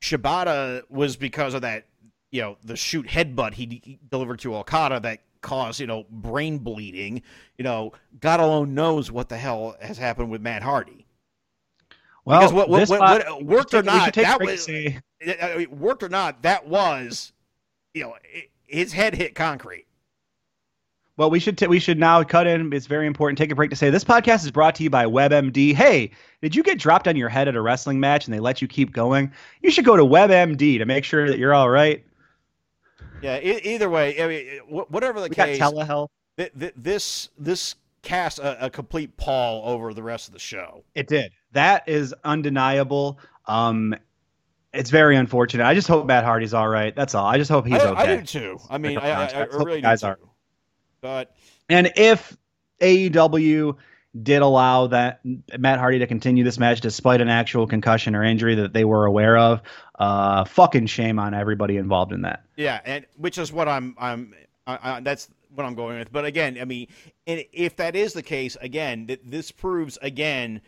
Shibata was because of that, you know, the shoot headbutt he, delivered to Okada that caused you know brain bleeding. You know, God alone knows what the hell has happened with Matt Hardy. Well, because what, what, this what, what uh, we worked or not, should take a that was say- uh, uh, I mean, worked or not, that was, you know, his head hit concrete. Well, we should t- we should now cut in. It's very important. Take a break to say this podcast is brought to you by WebMD. Hey, did you get dropped on your head at a wrestling match and they let you keep going? You should go to WebMD to make sure that you're all right. Yeah, e- either way, I mean, whatever the We got case, telehealth. th- th- this this cast a, a complete pall over the rest of the show. It did. That is undeniable. Um, it's very unfortunate. I just hope Matt Hardy's all right. That's all. I just hope he's I, okay. I do too. I mean, Like a I, I, I contract. Hope really guys do. are. But And if AEW did allow that Matt Hardy to continue this match despite an actual concussion or injury that they were aware of, uh, fucking shame on everybody involved in that. yeah, and which is what I'm I'm I, I, that's what I'm going with. But again, I mean, if that is the case, again, th- this proves again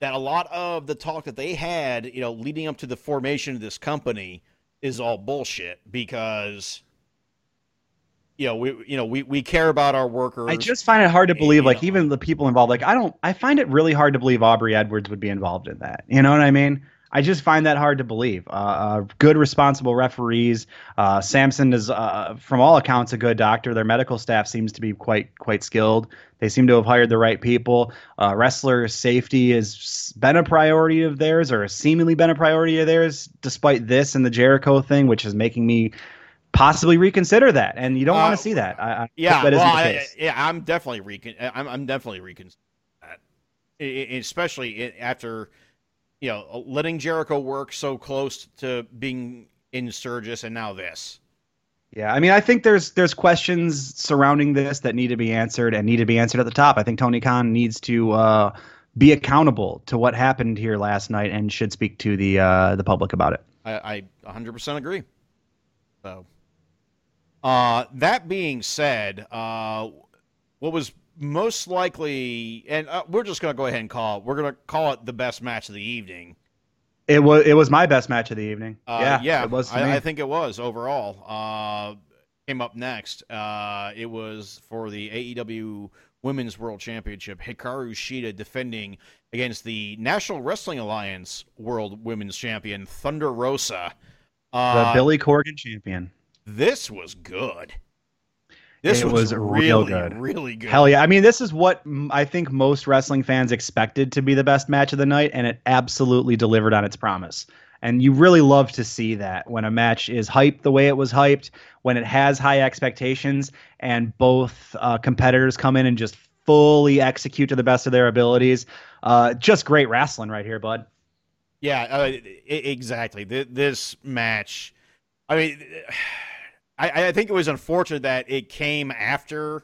that a lot of the talk that they had, you know, leading up to the formation of this company is all bullshit because you know, we you know, we, we care about our workers. I just find it hard to believe, you like know. even the people involved, like I don't, I find it really hard to believe Aubrey Edwards would be involved in that. You know what I mean? I just find that hard to believe. Uh, uh, good, responsible referees. Uh, Sampson is, uh, from all accounts, a good doctor. Their medical staff seems to be quite quite skilled. They seem to have hired the right people. Uh, wrestler safety has been a priority of theirs, or seemingly been a priority of theirs, despite this and the Jericho thing, which is making me possibly reconsider that. And you don't Uh, want to see that. I, I yeah, that well, I, yeah, I'm definitely recon. I'm, I'm definitely recon. That, I- I- especially after you know letting Jericho work so close to being in Sturgis, and now this. Yeah, I mean, I think there's there's questions surrounding this that need to be answered and need to be answered at the top. I think Tony Khan needs to uh, be accountable to what happened here last night and should speak to the uh, the public about it. I, I 100% agree. So, uh, that being said, uh, what was most likely, and uh, we're just going to go ahead and call it, we're going to call it the best match of the evening. It was it was my best match of the evening. Uh, yeah, yeah, it was. I, I think it was overall. Uh, came up next. Uh, it was for the AEW Women's World Championship. Hikaru Shida defending against the National Wrestling Alliance World Women's Champion Thunder Rosa. the Billy Corgan champion. This was good. This It was, was real really, good. really good. Hell yeah! I mean, this is what I think most wrestling fans expected to be the best match of the night, and it absolutely delivered on its promise. And you really love to see that when a match is hyped the way it was hyped, when it has high expectations, and both uh, competitors come in and just fully execute to the best of their abilities. Uh, just great wrestling right here, bud. Yeah, uh, i- exactly. Th- This match, I mean, I, I think it was unfortunate that it came after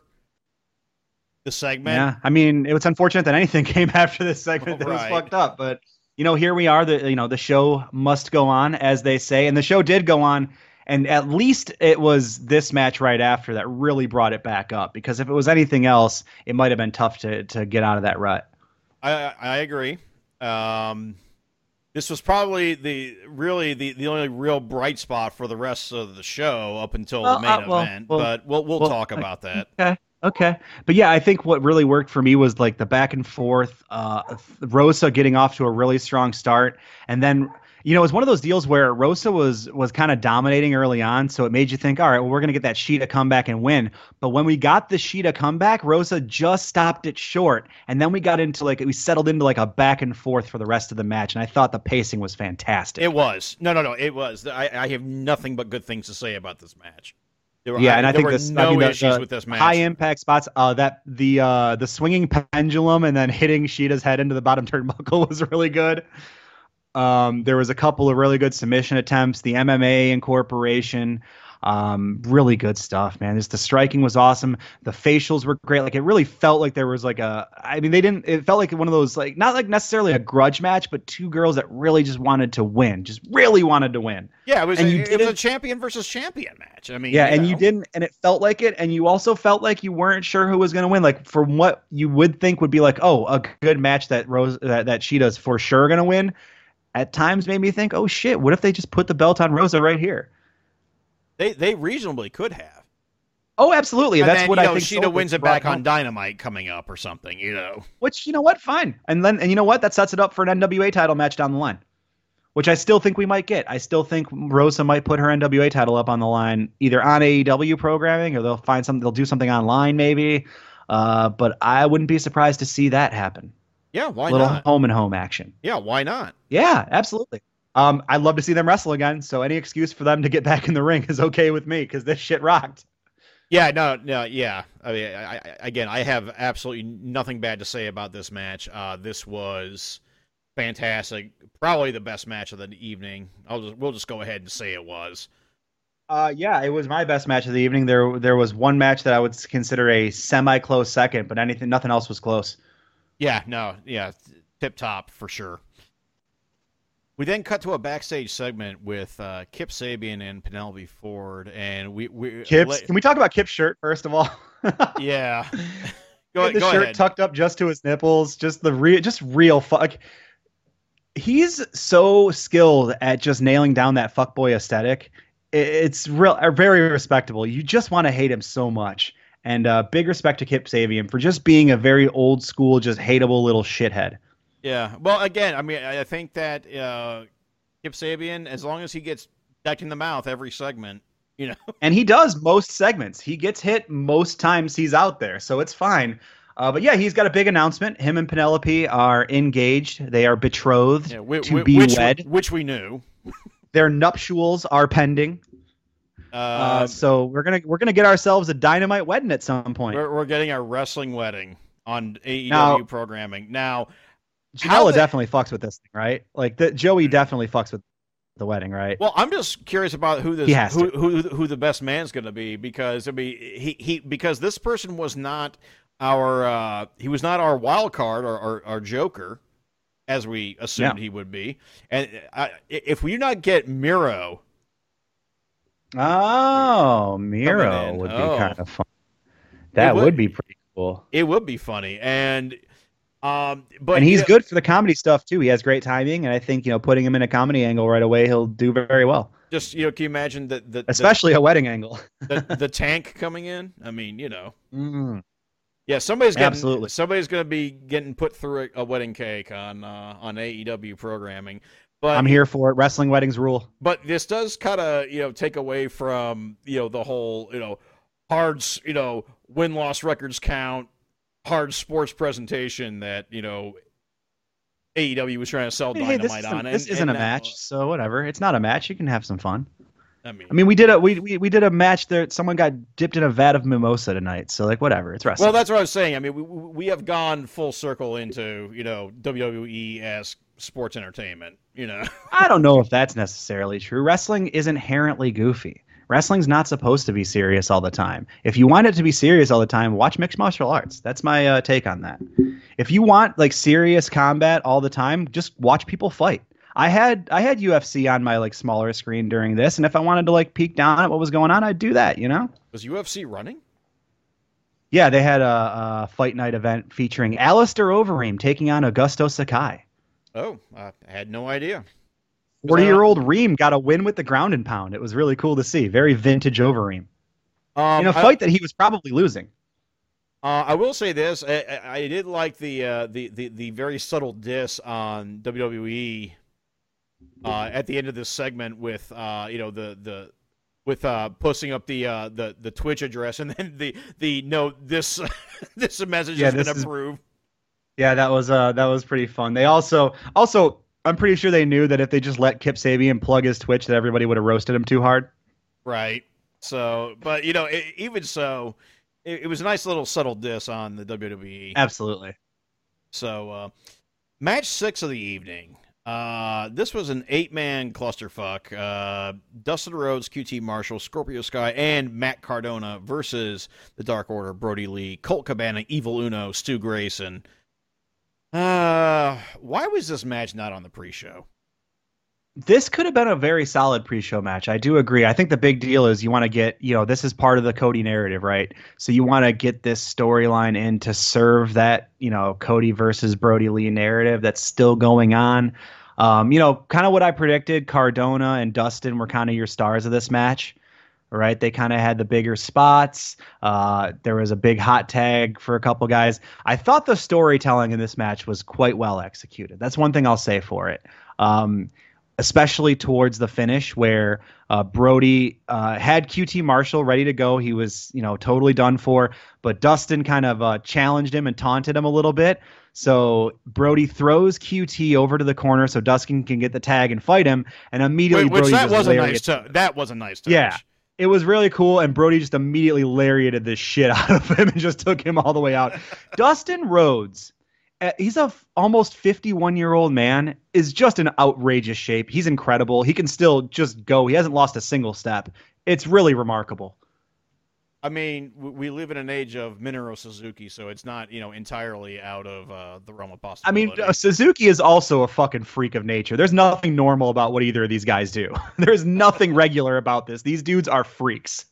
the segment. Yeah, I mean, it was unfortunate that anything [LAUGHS] came after this segment that was fucked up, but you know, here we are. The you know the show must go on, as they say, and the show did go on. And at least it was this match right after that really brought it back up. Because if it was anything else, it might have been tough to to get out of that rut. I, I I agree. Um, this was probably the really the, the only real bright spot for the rest of the show up until Well, the main uh, well, event. well, but we'll we'll talk about that. Okay. Okay. But yeah, I think what really worked for me was like the back and forth, uh, Rosa getting off to a really strong start. And then, you know, it was one of those deals where Rosa was, was kind of dominating early on. So it made you think, all right, well, we're going to get that Shida comeback and win. But when we got the Shida comeback, Rosa just stopped it short. And then we got into like, we settled into like a back and forth for the rest of the match. And I thought the pacing was fantastic. It was no no no. It was. I, I have nothing but good things to say about this match. Were, Yeah, and I think this no I mean, the, issues the with this match. high impact spots. Uh, that the uh the swinging [LAUGHS] pendulum and then hitting Shida's head into the bottom turnbuckle [LAUGHS] was really good. Um, there was a couple of really good submission attempts. The MMA incorporation, um, really good stuff, man. Just the striking was awesome. The facials were great. Like it really felt like there was like a. I mean, they didn't. It felt like one of those like not like necessarily a grudge match, but two girls that really just wanted to win, just really wanted to win. yeah, it was. and A, you it was a champion versus champion match. I mean, Yeah, and you didn't, and it felt like it, and you also felt like you weren't sure who was going to win. Like from what you would think would be like, oh, a good match that Rose that that Shida's for sure going to win. At times, made me think, oh shit, what if they just put the belt on Rosa right here? They they reasonably could have. Oh, absolutely. And That's then, what you I know, think. Shida sold wins it it back brought on. Dynamite coming up or something. You know. Which you know what, fine. And then and you know what, that sets it up for an NWA title match down the line, which I still think we might get. I still think Rosa might put her NWA title up on the line, either on AEW programming or they'll find something. They'll do something online maybe. Uh, but I wouldn't be surprised to see that happen. Yeah, why little not? home and home action. Yeah, why not? Yeah, absolutely. Um, I'd love to see them wrestle again. So any excuse for them to get back in the ring is okay with me because this shit rocked. Yeah, no, no, yeah. I mean, I, I, again, I have absolutely nothing bad to say about this match. Uh, this was fantastic. Probably the best match of the evening. I'll just, we'll just go ahead and say it was. Uh, yeah, it was my best match of the evening. There, there was one match that I would consider a semi-close second, but anything, nothing else was close. Yeah, no, yeah, tip top for sure. We then cut to a backstage segment with uh, Kip Sabian and Penelope Ford, and we we Kip's, can we talk about Kip's shirt first of all? [LAUGHS] yeah, go, the go shirt ahead. tucked up just to his nipples, just the real, just real fuck. He's so skilled at just nailing down that fuckboy aesthetic. It's real, very respectable. You just want to hate him so much. And uh, big respect to Kip Sabian for just being a very old school, just hateable little shithead. Yeah. Well, again, I mean, I think that uh, Kip Sabian, as long as he gets decked in the mouth every segment, you know, [LAUGHS] And he does most segments. He gets hit most times he's out there, so it's fine. Uh, but yeah, he's got a big announcement. Him and Penelope are engaged. They are betrothed yeah to be which, wed. which we knew. Their nuptials are pending. Uh, Uh, so we're gonna we're gonna get ourselves a dynamite wedding at some point. we're, we're getting our wrestling wedding on AEW Now- programming now. Janela definitely fucks with this thing, right? Like the, Joey definitely fucks with the wedding, right? Well, I'm just curious about who this who, who who the best man's going to be because I mean he he because this person was not our uh he was not our wild card or our, our joker as we assumed Yeah. he would be. And I, if we do not get Miro, Oh, Miro would be Oh. kind of fun. That would would, be. pretty cool. it would be funny. And um but and he's you know- good for the comedy stuff too. He has great timing, and I think you know putting him in a comedy angle right away, he'll do very well. Just you know, can you imagine that? the, Especially a wedding angle. the, the, [LAUGHS] the tank coming in? I mean, you know. Mm. Yeah, somebody's getting, Absolutely. Somebody's going to be getting put through a, a wedding cake on uh, on AEW programming. But I'm here for it. Wrestling weddings rule. But this does kind of you know take away from you know the whole you know hard you know win loss records count hard sports presentation that you know AEW was trying to sell Hey, dynamite isn't, on. this isn't a now- match, so whatever. It's not a match. You can have some fun. I mean, I mean, we did a we, we, we did a match there. Someone got dipped in a vat of mimosa tonight, so like whatever. It's wrestling. well, that's what I was saying. I mean, we we have gone full circle into you know WWE esque sports entertainment. You know. [LAUGHS] I don't know if that's necessarily true. Wrestling is inherently goofy. Wrestling's not supposed to be serious all the time. If you want it to be serious all the time, watch mixed martial arts. That's my uh, take on that. If you want like serious combat all the time, just watch people fight. I had I had UFC on my like smaller screen during this, and if I wanted to like peek down at what was going on, I'd do that. You know? Was UFC running? Yeah, they had a, a fight night event featuring Alistair Overeem taking on Augusto Sakai. Oh, I had no idea. 40 year old Reem got a win with the ground and pound. It was really cool to see. Very vintage Overeem. Um, in a fight that he was probably losing. Uh, I will say this: I, I- I did like the, uh, the the the very subtle diss on WWE uh, at the end of this segment with uh, you know the the with uh, posting up the uh, the the Twitch address and then [LAUGHS] the the no this [LAUGHS] this message Yeah, has this been is- approved. Yeah, that was uh that was pretty fun. They also also I'm pretty sure they knew that if they just let Kip Sabian plug his Twitch, that everybody would have roasted him too hard. Right. So, but you know, e even so, it, it was a nice little subtle diss on the WWE. Absolutely. So, uh, match six of the evening. Uh, this was an eight-man clusterfuck. Uh, Dustin Rhodes, QT Marshall, Scorpio Sky, and Matt Cardona versus the Dark Order, Brodie Lee, Colt Cabana, Evil Uno, Stu Grayson. Uh, why was this match not on the pre-show? This could have been a very solid pre-show match. I do agree. I think the big deal is you want to get, you know, this is part of the Cody narrative, right? So you want to get this storyline in to serve that, you know, Cody versus Brodie Lee narrative that's still going on. Um, you know, kind of what I predicted. Cardona and Dustin were kind of your stars of this match, right? They kind of had the bigger spots. Uh, there was a big hot tag for a couple guys. I thought the storytelling in this match was quite well executed. That's one thing I'll say for it. Um, especially towards the finish where uh, Brodie uh, had QT Marshall ready to go. He was, you know, totally done for, but Dustin kind of uh, challenged him and taunted him a little bit. So Brodie throws QT over to the corner so Dustin can get the tag and fight him, and immediately Wait, which Brodie that was a nice touch. That was a nice touch. Yeah. It was really cool, and Brodie just immediately lariated the shit [LAUGHS] out of him and just took him all the way out. [LAUGHS] Dustin Rhodes, uh, he's a f- almost 51 year old man, is just an outrageous shape. He's incredible. He can still just go. He hasn't lost a single step it's really remarkable. I mean, we live in an age of Minoru Suzuki, so it's not you know entirely out of uh, the realm of possibility. I mean, uh, Suzuki is also a fucking freak of nature. There's nothing normal about what either of these guys do. [LAUGHS] There's nothing regular about this. These dudes are freaks.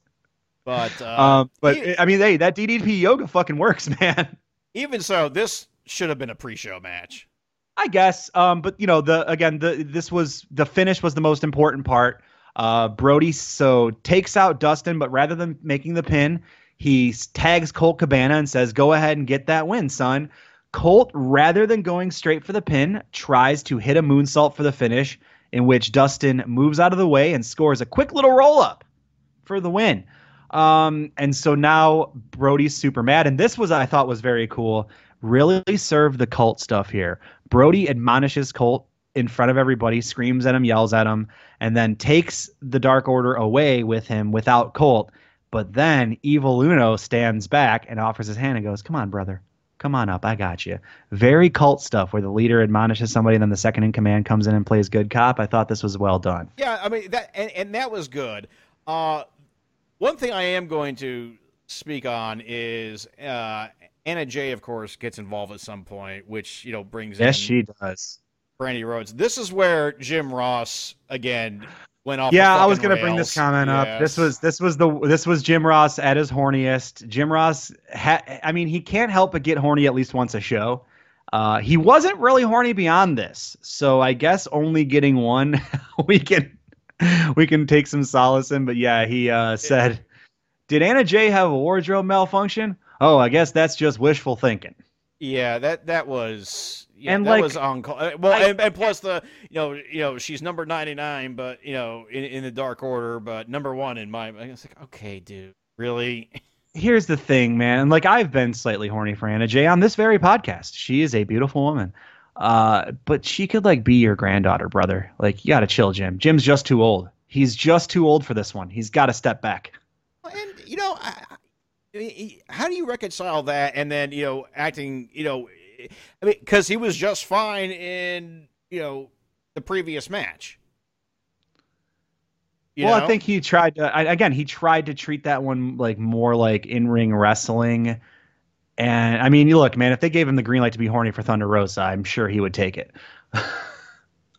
but uh, Um, but I mean, hey, that DDP yoga fucking works, [LAUGHS] man. even so, this should have been a pre-show match. I guess. Um, but you know, the again, the this was the finish was the most important part. Uh, Brodie so takes out Dustin, but rather than making the pin, he tags Colt Cabana and says, "Go ahead and get that win, son." Colt, rather than going straight for the pin, tries to hit a moonsault for the finish, in which Dustin moves out of the way and scores a quick little roll up for the win. Um, and so now Brodie's super mad, and this was I thought was very cool. Really served the cult stuff here. Brodie admonishes Colt in front of everybody, screams at him, yells at him, and then takes the Dark Order away with him without Colt. But then Evil Uno stands back and offers his hand and goes, "Come on, brother." Come on up, I got you. Very cult stuff where the leader admonishes somebody, and then the second in command comes in and plays good cop. I thought this was well done. Yeah, I mean that, and, and that was good. Uh, one thing I am going to speak on is uh, Anna Jay, of course, gets involved at some point, which you know brings Yes, in she does. Brandi Rhodes. This is where Jim Ross again went off. Yeah, I was gonna bring this comment up. This was this was the this was Jim Ross at his horniest. Jim Ross, ha- I mean, he can't help but get horny at least once a show. Uh, he wasn't really horny beyond this, so I guess only getting one [LAUGHS] we can we can take some solace in. But yeah, he uh, said, "Did Anna Jay have a wardrobe malfunction?" Oh, I guess that's just wishful thinking. Yeah, that that was yeah, And, that like, was on call. uh, Well, I- and, and plus the you know you know she's number ninety nine, but you know in, in the Dark Order, but number one in my. I was like, okay, dude, really? [LAUGHS] here's the thing, man. Like I've been slightly horny for Anna Jay on this very podcast. She is a beautiful woman. Uh, but she could like be your granddaughter, brother. Like you gotta chill, Jim. Jim's just too old. He's just too old for this one. He's got to step back. And you know, I, I- how do you reconcile that and then you know acting? You know, I mean, because he was just fine in you know the previous match. You well, know? I think he tried to. I, again, he tried to treat that one like more like in ring wrestling. And I mean, you look, man. If they gave him the green light to be horny for Thunder Rosa, I'm sure he would take it. [LAUGHS]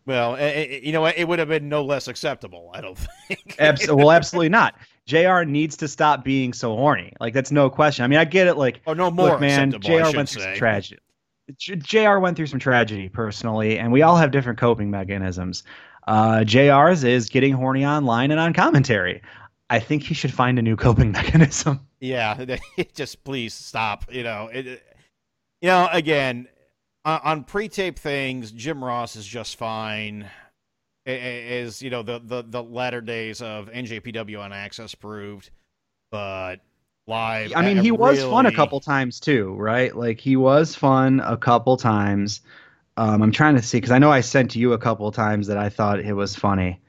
Well, eh, eh, you know, it would have been no less acceptable. I don't [LAUGHS] think. Abs- well, absolutely not. Jr. needs to stop being so horny. Like that's no question. I mean, I get it. Like Oh, no more Look, man, Jr. went through tragedy. Jr. went through some tragedy personally, and we all have different coping mechanisms. Uh, Jr's is getting horny online and on commentary. I think he should find a new coping [LAUGHS] mechanism. Yeah, [LAUGHS] just please stop. You know, it, you know, again, on, on pre-tape things, Jim Ross is just fine. As you know, the the the latter days of NJPW on AXS proved, but live. I mean, he was fun a couple times too, right? Like he was fun a couple times. Um, I'm trying to see because I know I sent you a couple times that I thought it was funny,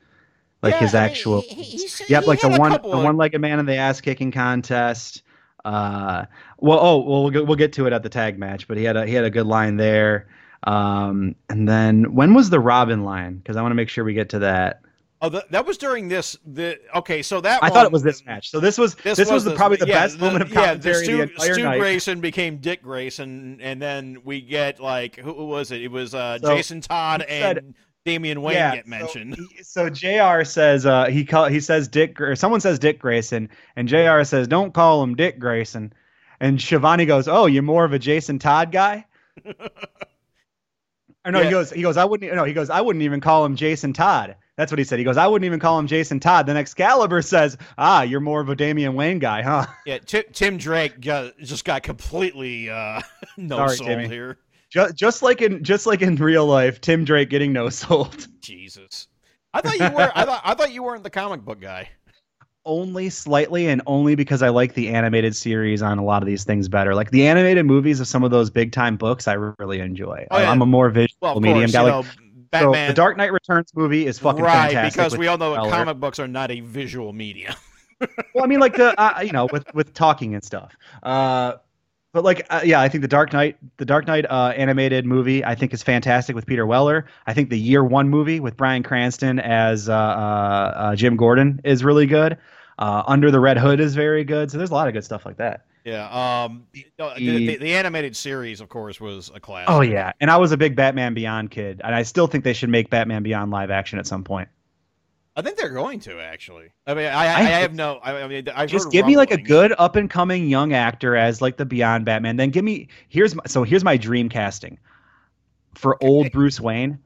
like Yeah, his I mean, actual. he- he- he's- Yep, he like the one the of... one-legged man in the ass kicking contest. Uh, well, oh, well, we'll get, we'll get to it at the tag match, but he had a he had a good line there. Um, and then when was the Robin line? Because I want to make sure we get to that. Oh, th- that was during this. The okay, so that I one, thought it was this match. So this was This, this, was, the, the- probably the yeah, best moment of yeah, commentary Stu, the entire Stu night. Grayson became Dick Grayson, and then we get like who, who was it? It was uh, So, Jason Todd he and said- Damian Wayne Yeah, get so mentioned. he- So, Jr. says uh, he call he says Dick or someone says Dick Grayson, and Jr. says don't call him Dick Grayson, and Schiavone goes, "Oh, you're more of a Jason Todd guy." [LAUGHS] or no, Yeah. he goes he goes I wouldn't no he goes I wouldn't even call him Jason Todd. That's what he said. He goes I wouldn't even call him Jason Todd. Then Excalibur says, "Ah, you're more of a Damian Wayne guy, huh?" yeah, Tim, Tim Drake got, just got completely uh, [LAUGHS] no Timmy. here. Just just like in just like in real life, Tim Drake getting no sold. [LAUGHS] Jesus, I thought you were. I thought I thought you weren't the comic book guy. only slightly and only because I like the animated series on a lot of these things better. Like the animated movies of some of those big time books, I really enjoy. Oh, yeah. I'm a more visual Well, medium course, guy. Like, know, so the Dark Knight Returns movie is fucking right, fantastic. because we all know that comic books are not a visual medium. [LAUGHS] Well, I mean, like the uh, you know with with talking and stuff. Uh, but like uh, yeah, I think the Dark Knight, the Dark Knight uh, animated movie, I think is fantastic with Peter Weller. I think the Year One movie with Bryan Cranston as uh, uh, uh, Jim Gordon is really good. Uh, Under the Red Hood is very good. So there's a lot of good stuff like that. Yeah. Um. no, The, the, the animated series, of course, was a classic. Oh yeah, and I was a big Batman Beyond kid, and I still think they should make Batman Beyond live action at some point. I think they're going to actually. I mean, I, I, I have no. I, I mean, I've Just heard give me like a good up and coming young actor as like the Beyond Batman. Then give me here's my, so here's my dream casting for old Bruce Wayne,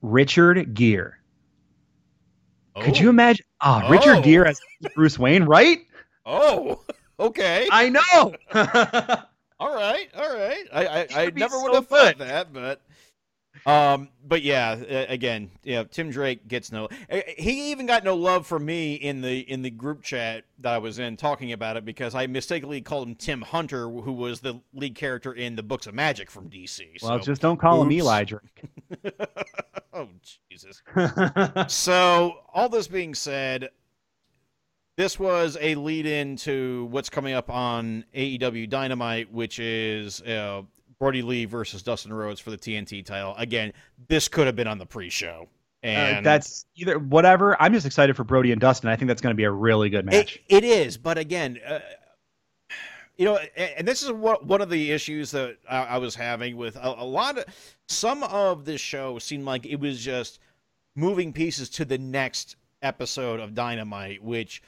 Richard Gere. Could you Oh. imagine? Ah, Oh. Richard Gere as Bruce Wayne, right? Oh. [LAUGHS] Okay. I know. [LAUGHS] All right, all right. I I, I would be never would so have thought that, but um, but yeah, uh, again, yeah. Tim Drake gets no. uh, He even got no love for me in the in the group chat that I was in talking about it because I mistakenly called him Tim Hunter, who was the lead character in the Books of Magic from DC. well, just don't call him. Eli Drake. [LAUGHS] oh Jesus. So, all this being said, this was a lead in to what's coming up on AEW Dynamite, which is uh, Brodie Lee versus Dustin Rhodes for the TNT title. Again, this could have been on the pre show. Uh, And that's either whatever. I'm just excited for Brodie and Dustin. I think that's going to be a really good match. It, it is, but again, uh, you know, and, and this is what one of the issues that I, I was having with a, a lot of some of this show seemed like it was just moving pieces to the next episode of Dynamite, which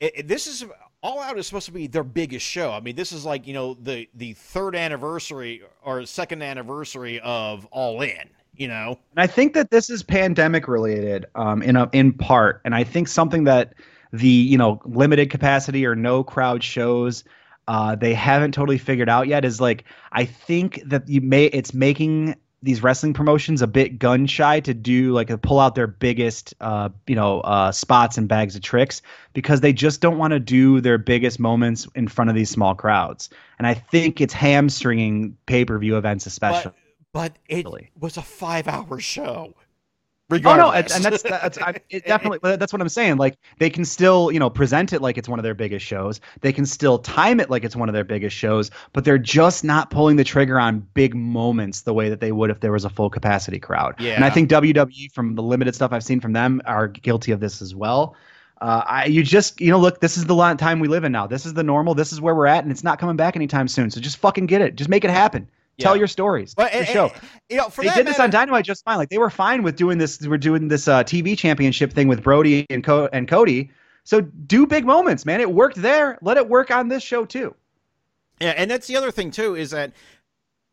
it, it- this is all out is supposed to be their biggest show. I mean, this is like you know the the third anniversary or second anniversary of All In. You know, And I think that this is pandemic related, um, in a, in part, and I think something that the you know limited capacity or no crowd shows uh, they haven't totally figured out yet is like I think that you may it's making these wrestling promotions a bit gun shy to do like to pull out their biggest uh, you know uh, spots and bags of tricks because they just don't want to do their biggest moments in front of these small crowds, and I think it's hamstringing pay per view events especially. but but it Really. was a five hour show. Oh no, Regardless. and, that's that's I, [LAUGHS] it definitely that's what I'm saying. Like they can still you know present it like it's one of their biggest shows. They can still time it like it's one of their biggest shows, but they're just not pulling the trigger on big moments the way that they would if there was a full capacity crowd. Yeah. And I think WWE from the limited stuff I've seen from them are guilty of this as well. Uh, I, you just you know look, this is the time we live in now. This is the normal. This is where we're at, and it's not coming back anytime soon. So just fucking get it. Just make it happen. Tell your stories. But Your and- show and- you know, for they did this on Dynamite just fine. Like they were fine with doing this. We're doing this uh, TV championship thing with Brodie and Co- and Cody. So do big moments, man. It worked there. Let it work on this show too. Yeah, and that's the other thing too is that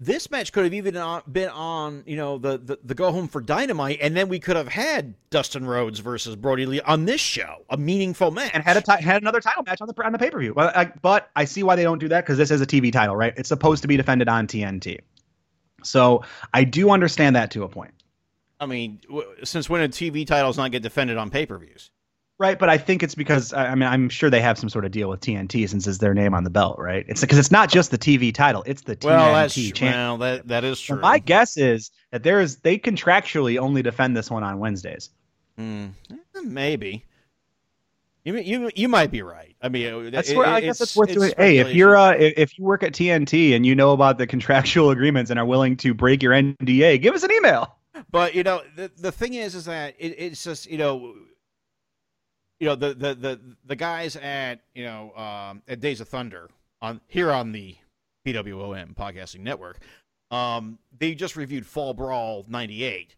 this match could have even on, been on, you know, the, the the go home for Dynamite, and then we could have had Dustin Rhodes versus Brodie Lee on this show, a meaningful match. And had a ti- had another title match on the on the pay per view. But I, but I see why they don't do that because this is a TV title, right? It's supposed to be defended on TNT. So I do understand that to a point, I mean, w- since when did TV titles not get defended on pay per views? Right? But I think it's because I mean I'm sure they have some sort of deal with TNT since it's their name on the belt, right? It's because it's not just the TV title; it's the TNT Well, that's champion. well, that that is So true. my guess is that there is they contractually only defend this one on Wednesdays. Eh, maybe. You you you might be right. I mean, That's it- where I guess it's- that's worth it's doing. Hey, if you're uh, if if you work at TNT and you know about the contractual [LAUGHS] agreements and are willing to break your NDA, give us an email. But you know, the the thing is, is that it, it's just you know, you know the, the the the guys at you know um, at Days of Thunder on here on the PWOM podcasting network, um, they just reviewed Fall Brawl '98,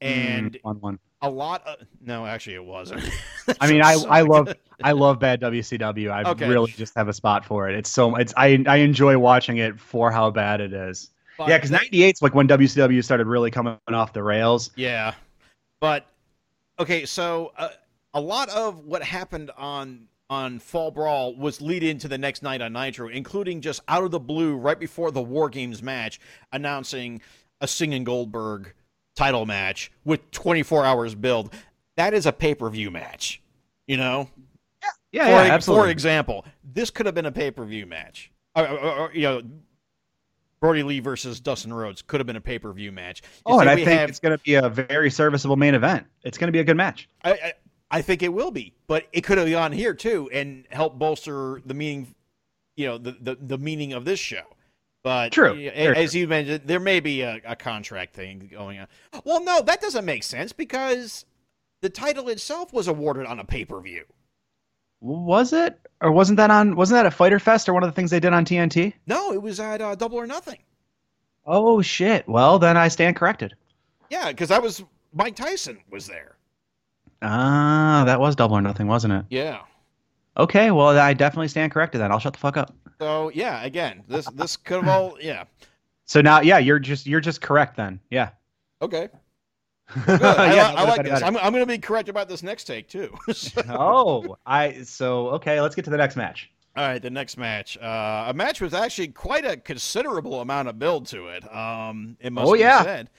and Mm, one one. a lot of no, actually, it wasn't. [LAUGHS] I mean, I So I love. I love bad WCW. I Okay. really just have a spot for it. It's so it's I I enjoy watching it for how bad it is. But yeah, because '98 is like when WCW started really coming off the rails. Yeah, but okay, so uh, a lot of what happened on on Fall Brawl was lead into the next night on Nitro, including just out of the blue, right before the War Games match, announcing a Singing Goldberg title match with 24 hours build. That is a pay per view match, you know. Yeah, for, yeah, for example, this could have been a pay per view match. Or, or- or, you know, Brodie Lee versus Dustin Rhodes could have been a pay per view match. oh, and I think have- it's going to be a very serviceable main event. It's going to be a good match. I, I I think it will be, but it could have gone here too and help bolster the meaning, you know, the the, the meaning of this show. But True. as you mentioned, there may be a, a contract thing going on. Well, no, that doesn't make sense because the title itself was awarded on a pay per view. Was it? Or wasn't that on? Wasn't that a Fyter Fest or one of the things they did on TNT? No, it was at uh, Double or Nothing. Oh shit! Well, then I stand corrected. Yeah, because that was Mike Tyson was there. Ah, that was Double or Nothing, wasn't it? Yeah. Okay, well I definitely stand corrected then. I'll shut the fuck up. So yeah, again, this this could have all yeah. So now, yeah, you're just you're just correct then. Yeah. Okay. [LAUGHS] yeah. I, no, I like better, this. better. I'm, I'm going to be correct about this next take too. [LAUGHS] oh, I so okay. Let's get to the next match. All right, the next match. Uh, a match with actually quite a considerable amount of build to it. Um, it must Oh, be yeah. said.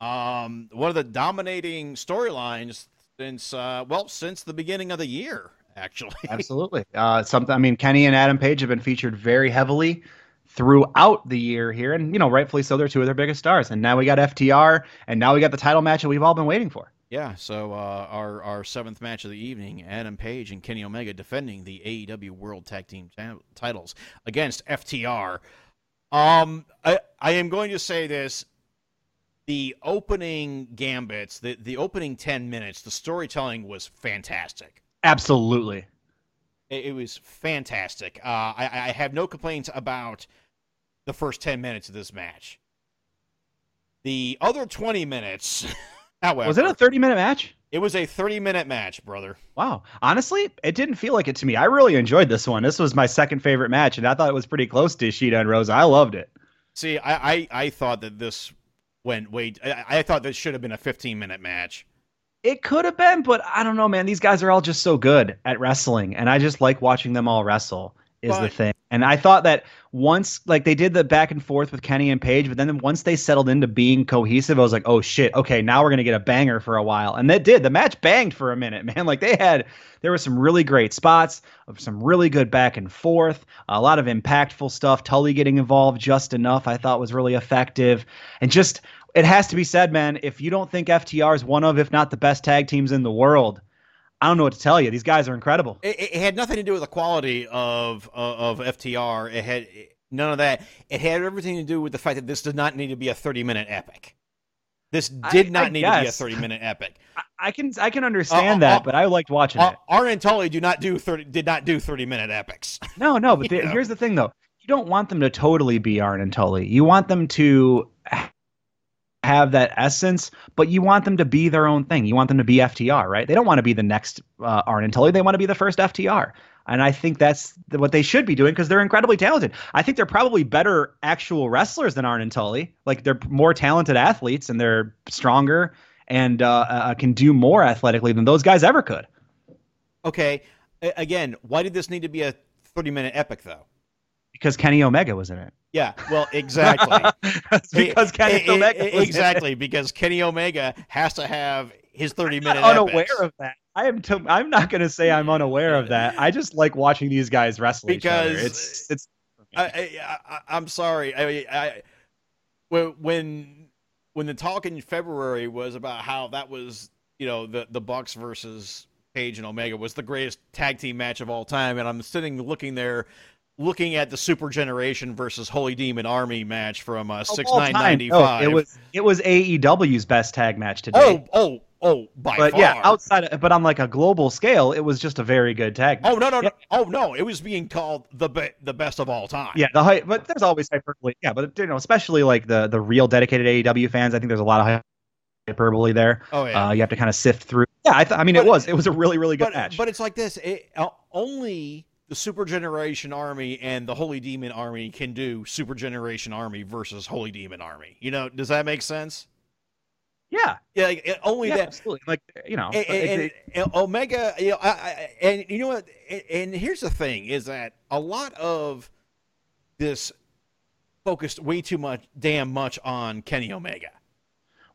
Um, one of the dominating storylines since uh, well since the beginning of the year, actually. [LAUGHS] Absolutely. Uh, something. I mean, Kenny and Adam Page have been featured very heavily throughout the year here, and you know, rightfully so. They're two of their biggest stars, and now we got FTR, and now we got the title match that we've all been waiting for. Yeah, so uh, our our seventh match of the evening, Adam Page and Kenny Omega defending the AEW World Tag Team ta- titles against FTR. Um, I I am going to say this: the opening gambits, the the opening ten minutes, the storytelling was fantastic. Absolutely. It, it was fantastic. Uh, I I have no complaints about the first ten minutes of this match. The other twenty minutes, [LAUGHS] however, Was it a 30 minute match? It was a 30 minute match, brother. Wow. Honestly, it didn't feel like it to me. I really enjoyed this one. This was my second favorite match, and I thought it was pretty close to Ishida and Rosa. I loved it. See, I, I, I thought that this went wait. I, I thought this should have been a 15 minute match. It could have been, but I don't know, man. These guys are all just so good at wrestling, and I just like watching them all wrestle. Is the thing, and I thought that once, like they did the back and forth with Kenny and Page, but then once they settled into being cohesive, I was like, oh shit, okay, now we're gonna get a banger for a while, and that did. The match banged for a minute, [LAUGHS] man. Like they had, there were some really great spots of some really good back and forth, a lot of impactful stuff. Tully getting involved just enough, I thought was really effective, and just it has to be said, man. If you don't think FTR is one of, if not the best tag teams in the world, I don't know what to tell you. These guys are incredible. It, it had nothing to do with the quality of of, of FTR. It had none of that. It had everything to do with the fact that this did not need to be a 30 minute epic. This did I- not I need to be a 30 minute epic. [LAUGHS] I, I can I can understand Uh, uh, that, but I liked watching Uh, it. Arn and Tully do not do 30 did not do 30 minute epics. [LAUGHS] No, no, but the- here's the thing though. You don't want them to totally be Arn and Tully. You want them to have that essence, but you want them to be their own thing. You want them to be FTR, right? They don't want to be the next uh, Arn and Tully. They want to be the first FTR. And I think that's what they should be doing because they're incredibly talented. I think they're probably better actual wrestlers than Arn and Tully. Like they're more talented athletes and they're stronger and uh, uh, can do more athletically than those guys ever could. Okay. Again, why did this need to be a 30 minute epic though? Because Kenny Omega was in it. Yeah, well, exactly. [LAUGHS] Because Kenny eh, Omega was in it. exactly because Kenny Omega has to have his 30 minute unaware epics. of that. I am. To, I'm not going to say I'm unaware of that. I just like watching these guys wrestle. Because- It's it's. I, I, I, I'm sorry. I, I, when when when the talk in February was about how that was, you know, the the Bucks versus Page and Omega was the greatest tag team match of all time, and I'm sitting looking there, looking at the Super Generation versus Holy Demon Army match from uh, six nine ninety no, five. it was it was AEW's best tag match today. oh oh oh by but far. yeah, outside. Of, but on like a global scale, it was just a very good tag. Match. Oh no no Yeah. no! Oh no! It was being called the be- the best of all time. Yeah, the hype, but there's always hyperbole. Yeah, but you know, especially like the the real dedicated AEW fans, I think there's a lot of hyperbole there. Oh yeah. Uh, you have to kind of sift through. Yeah, I, th- I mean, it was it was a really really good but, match. But it's like this: it, uh, only the Super Generation Army and the Holy Demon Army can do Super Generation Army versus Holy Demon Army. You know, does that make sense? yeah, Yeah, like, only yeah, that. absolutely. Like you know, And, it- and- it- and Omega, you know, I, I, and you know what? And, and here's the thing: is that a lot of this focused way too much, damn much on Kenny Omega.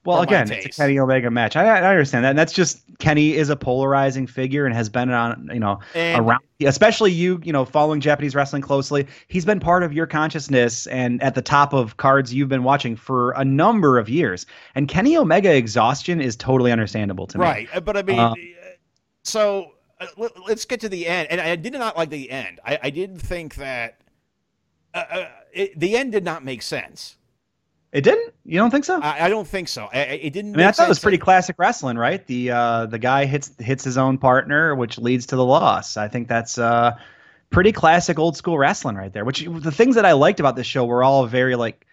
Well, again, it's a. Kenny Omega match. I, I understand that. And that's just Kenny is a polarizing figure and has been on, you know, And around, especially you, you know, following Japanese wrestling closely. He's been part of your consciousness and at the top of cards you've been watching for a number of years. And Kenny Omega exhaustion is totally understandable to me. Right, uh, but I mean, Uh, uh, so uh, let, us get to the end. And I did not like the end. I, I did think that uh, it, the end did not make sense. It didn't. You don't think so? I, I, don't think so. I, it didn't. I mean, I thought it was pretty classic wrestling, right? The uh, the guy hits hits his own partner, which leads to the loss. I think that's uh, pretty classic old school wrestling right there. Which the things that I liked about this show were all very like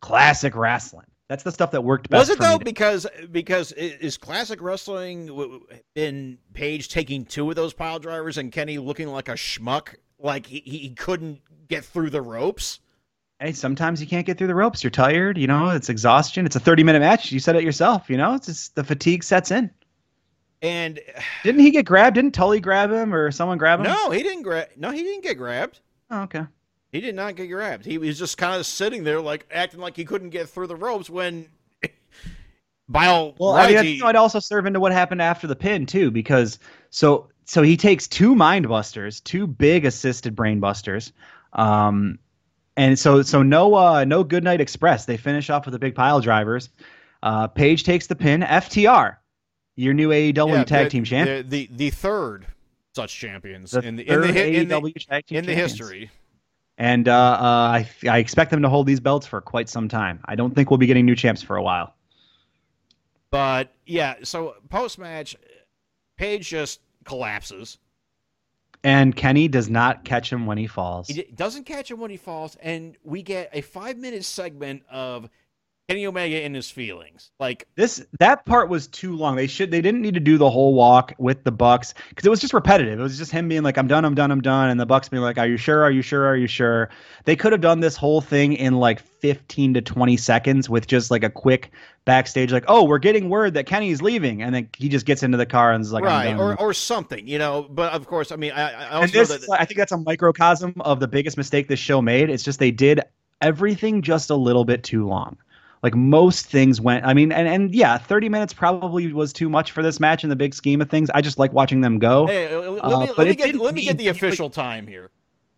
classic wrestling. That's the stuff that worked best. Was it for me though? to- Because because is classic wrestling in Page taking two of those pile drivers and Kenny looking like a schmuck, like he, he couldn't get through the ropes? Hey, sometimes you can't get through the ropes. You're tired. You know, it's exhaustion. It's a 30 minute match. You said it yourself. You know, it's just the fatigue sets in. And Didn't he get grabbed? Didn't Tully grab him or someone grab him? no, he didn't grab. No, he didn't get grabbed. Oh, okay. He did not get grabbed. He was just kind of sitting there, like acting like he couldn't get through the ropes. When, [LAUGHS] by all Well, I mean, rights, I he- think it might also serve into what happened after the pin too, because so so he takes two mind busters, two big assisted brain busters, um, and so so no uh, no good night express. They finish off with the big pile drivers. Uh, Page takes the pin. FTR, your new AEW yeah, tag team champion, the, the third such champions the in the in the, in the, AEW tag team in the history. And uh, uh, I I expect them to hold these belts for quite some time. I don't think we'll be getting new champs for a while. But yeah, so post match, Page just collapses. And Kenny does not catch him when he falls. He doesn't catch him when he falls, and we get a five minute segment of Kenny Omega in his feelings. Like, This that part was too long. They should they didn't need to do the whole walk with the Bucks because it was just repetitive. It was just him being like, "I'm done, I'm done, I'm done," and the Bucks being like, "Are you sure? Are you sure? Are you sure?" They could have done this whole thing in like 15 to 20 seconds with just like a quick backstage, like, "Oh, we're getting word that Kenny's leaving," and then he just gets into the car and is like, right, "I'm done." or, or something, you know. But of course, I mean, I, I also this, know that. I think that's a microcosm of the biggest mistake this show made. It's just they did everything just a little bit too long. Like most things went. I mean, and and yeah, thirty minutes probably was too much for this match in the big scheme of things. I just like watching them go. Hey, uh, let Uh, me, but let me get let me get the official time here.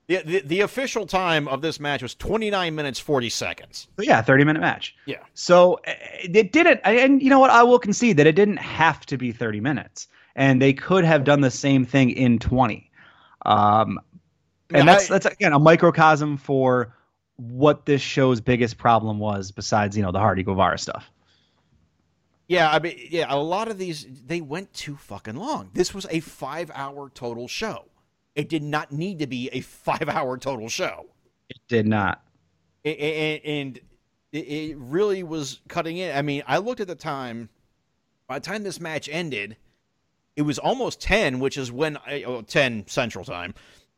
The, the the official time of this match was 29 minutes 40 seconds. Yeah, thirty minute match. Yeah. So uh, it didn't. And you know what? I will concede that it didn't have to be thirty minutes, and they could have done the same thing in twenty. Um, and that's I- that's again a microcosm for what this show's biggest problem was, besides you know the Hardy Guevara stuff. Yeah, I mean, yeah, a lot of these they went too fucking long. This was a five hour total show. It did not need to be a five hour total show. It did not. A- a- and it, it really was cutting in. I mean, I looked at the time. By the time this match ended, it was almost ten, which is when I, oh, ten Central Time,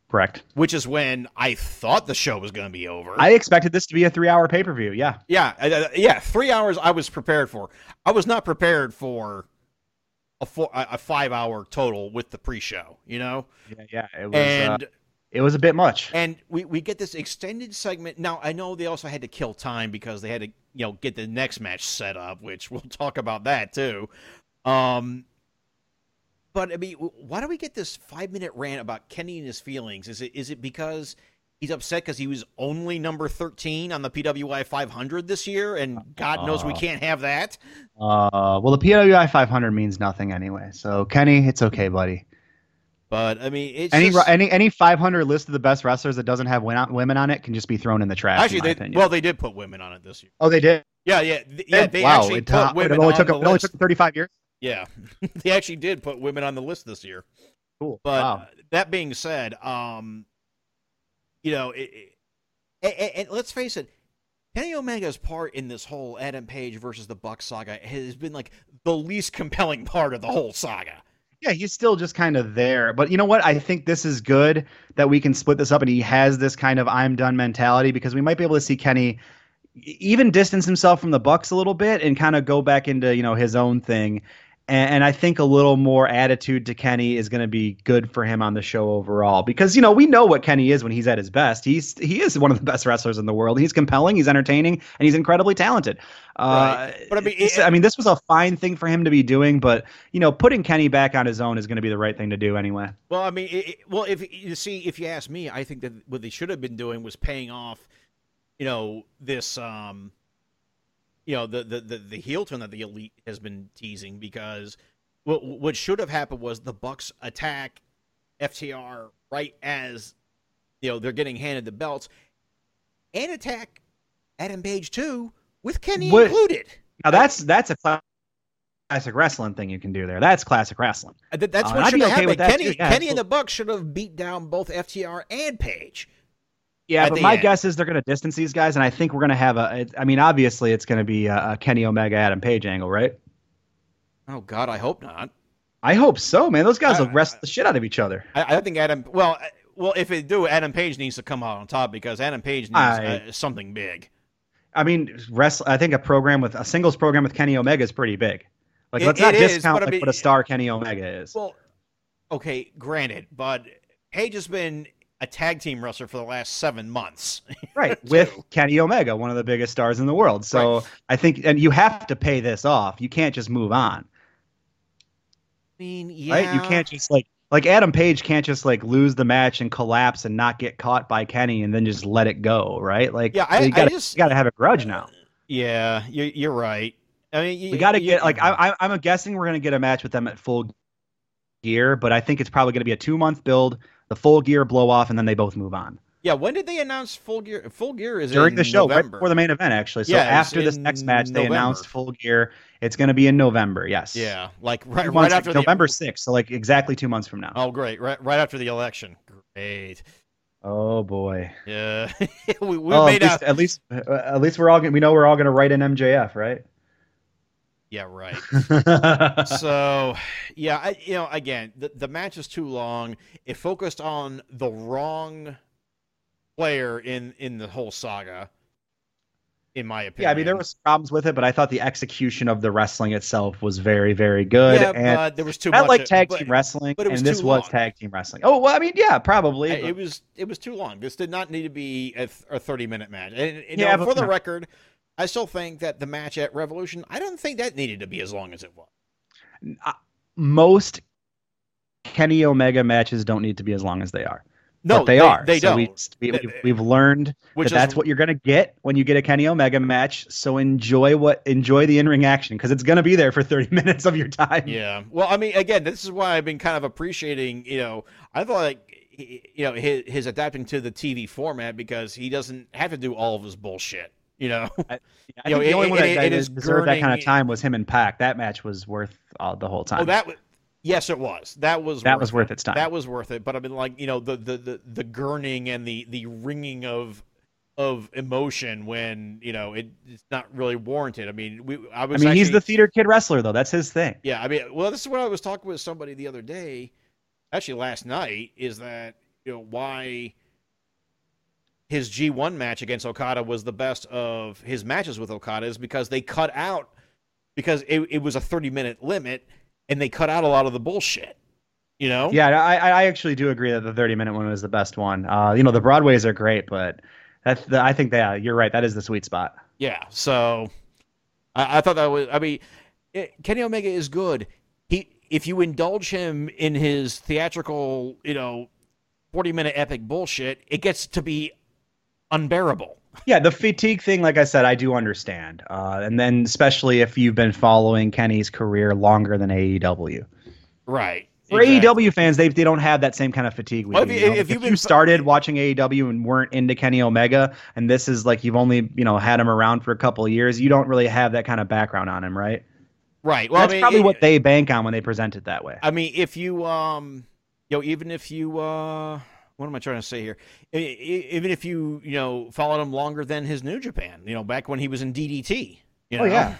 Correct. which is when I thought the show was going to be over. I expected this to be a three-hour pay-per-view. Yeah. yeah, uh, uh, yeah, three hours I was prepared for. I was not prepared for a four, a five hour total with the pre-show. You know, Yeah. Yeah. It was. uh, and it was a bit much. and we, we get this extended segment. Now I know they also had to kill time because they had to you know get the next match set up, which we'll talk about that too. Um, but I mean, why do we get this five minute rant about Kenny and his feelings? Is it is it because he's upset because he was only number thirteen on the PWI 500 this year, and God knows we Uh, can't have that. Uh, well, the PWI 500 means nothing anyway. So Kenny, it's okay, buddy. But I mean, it's Any just- any any 500 list of the best wrestlers that doesn't have women on it can just be thrown in the trash. actually they well they did put women on it this year. oh, they did. Yeah, yeah, yeah. They wow, actually it, put women it only on took the it only took 35 years. Yeah, [LAUGHS] [LAUGHS] they actually did put women on the list this year. Cool. But wow. that being said, um, you know, it, it, and, and- let's face it, Kenny Omega's part in this whole Adam Page versus the Buck saga has been like the least compelling part of the whole saga. Yeah, he's still just kind of there. But you know what? I think this is good that we can split this up and he has this kind of I'm done mentality because we might be able to see Kenny even distance himself from the Bucks a little bit and kind of go back into, you know, his own thing. And, and I think a little more attitude to Kenny is going to be good for him on the show overall because you know we know what Kenny is when he's at his best. He's he is one of the best wrestlers in the world. He's compelling, he's entertaining, and he's incredibly talented. Uh, Right. But I mean, this- it- I mean, this was a fine thing for him to be doing, but you know, putting Kenny back on his own is going to be the right thing to do anyway. Well, I mean, it- well, if you see, if you ask me, I think that what they should have been doing was paying off, you know, this, um, you know, the the the, the heel turn that the elite has been teasing because what what should have happened was the Bucks attack FTR right as you know they're getting handed the belts and attack Adam Page too with Kenny What- included. Now that's that's a classic wrestling thing you can do there. That's classic wrestling. That- That's Uh, what should have okay happened. Kenny, too, yeah, Kenny and the. Bucks should have beat down both FTR and Page. Yeah, but my end. guess is they're going to distance these guys, and I think we're going to have a. I mean, obviously, it's going to be a, a Kenny Omega Adam Page angle, right? Oh God, I hope not. I hope so, man. Those guys I- will wrestle the shit out of each other. I, I think Adam. Well, well, if they do, Adam Page needs to come out on top because Adam Page needs I- uh, something big. I mean, wrestle. I think a program with a singles program with Kenny Omega is pretty big. Like, It- let's not it is, discount but I like, mean- what a star Kenny Omega is. Well, okay, granted, but Page has been a tag team wrestler for the last seven months. [LAUGHS] right, with Kenny Omega, one of the biggest stars in the world. So Right. I think, and you have to pay this off. You can't just move on, I mean, yeah, right? You can't just like like Adam Page can't just like lose the match and collapse and not get caught by Kenny and then just let it go, right? Like, Yeah, I- you gotta, just- gotta have a grudge now. Uh, yeah, you're, you're right. I mean, you, We got to get like I, I, I'm guessing we're gonna get a match with them at full gear, but I think it's probably gonna be a two month build, the full gear blow off, and then they both move on Yeah, when did they announce Full Gear? Full Gear is during in the show, right before the main event, actually. So Yeah, after this next match, they announced full gear. It's gonna be in November. Yes. Yeah, like right, Two right after the November sixth. So like exactly two months from now. Oh, great! Right, right after the election. Great. Oh boy. Yeah, [LAUGHS] we, we Oh, made at, out. at least uh, at least we're all gonna, we know we're all gonna write in MJF, right? Yeah, right. [LAUGHS] so, yeah, I, you know, again, the the match is too long. It focused on the wrong player in in the whole saga, in my opinion. yeah, I mean there was problems with it, but I thought the execution of the wrestling itself was very very good. yeah, and but there was too I like tag but team wrestling, but it was and this too was tag team wrestling. Oh well, I mean, yeah, probably. I- but- It was it was too long. This did not need to be a, th- a thirty minute match. And, and, you Yeah, know, but- for the record, I still think that the match at Revolution, I don't think that needed to be as long as it was. most Kenny Omega matches don't need to be as long as they are. No, but they, are. They so don't. We, we, They- we've, we've learned which that that's what you're gonna get when you get a Kenny Omega match. So enjoy what enjoy the in ring action because it's gonna be there for 30 [LAUGHS] minutes of your time. Yeah. Well, I mean, again, this is why I've been kind of appreciating. You know, I thought like you know his, his adapting to the TV format because he doesn't have to do all of his bullshit. You know. I You know, the only it- one that, it- deserved that kind of time was him and Pac. That match was worth uh, the whole time. Oh, that was. Yes, it was. That was. That worth was worth its time. That was worth it. But I mean, like you know, the the the, the gurning and the the ringing of of emotion when you know it, it's not really warranted. I mean, we. I I was. mean, he's the theater kid wrestler though. That's his thing. Yeah, I mean, well, this is what I was talking with somebody the other day, actually last night, is that you know why his G1 match against Okada was the best of his matches with Okada is because they cut out because it, it was a 30 minute limit and they cut out a lot of the bullshit. You know? Yeah, I, I actually do agree that the 30 minute one was the best one. Uh, you know, the Broadways are great, but that's the, I think that you're right. That is the sweet spot. Yeah. So I, I thought that was. I mean, it, Kenny Omega is good. He, if you indulge him in his theatrical, you know, forty-minute epic bullshit, it gets to be unbearable. Yeah, the fatigue thing, like I said, I do understand. Uh, and then especially if you've been following Kenny's career longer than AEW. Right. For AEW fans, they they don't have that same kind of fatigue. We Well, if you know? if If you've you been- started watching AEW and weren't into Kenny Omega, and this is like you've only you know had him around for a couple of years, you don't really have that kind of background on him, right? Right. Well, That's I mean, probably it- what they bank on when they present it that way. I mean, if you um, you know, even if you uh, what am I trying to say here? Even if you you know followed him longer than his New Japan, you know, back when he was in DDT. You oh, know? Oh, yeah.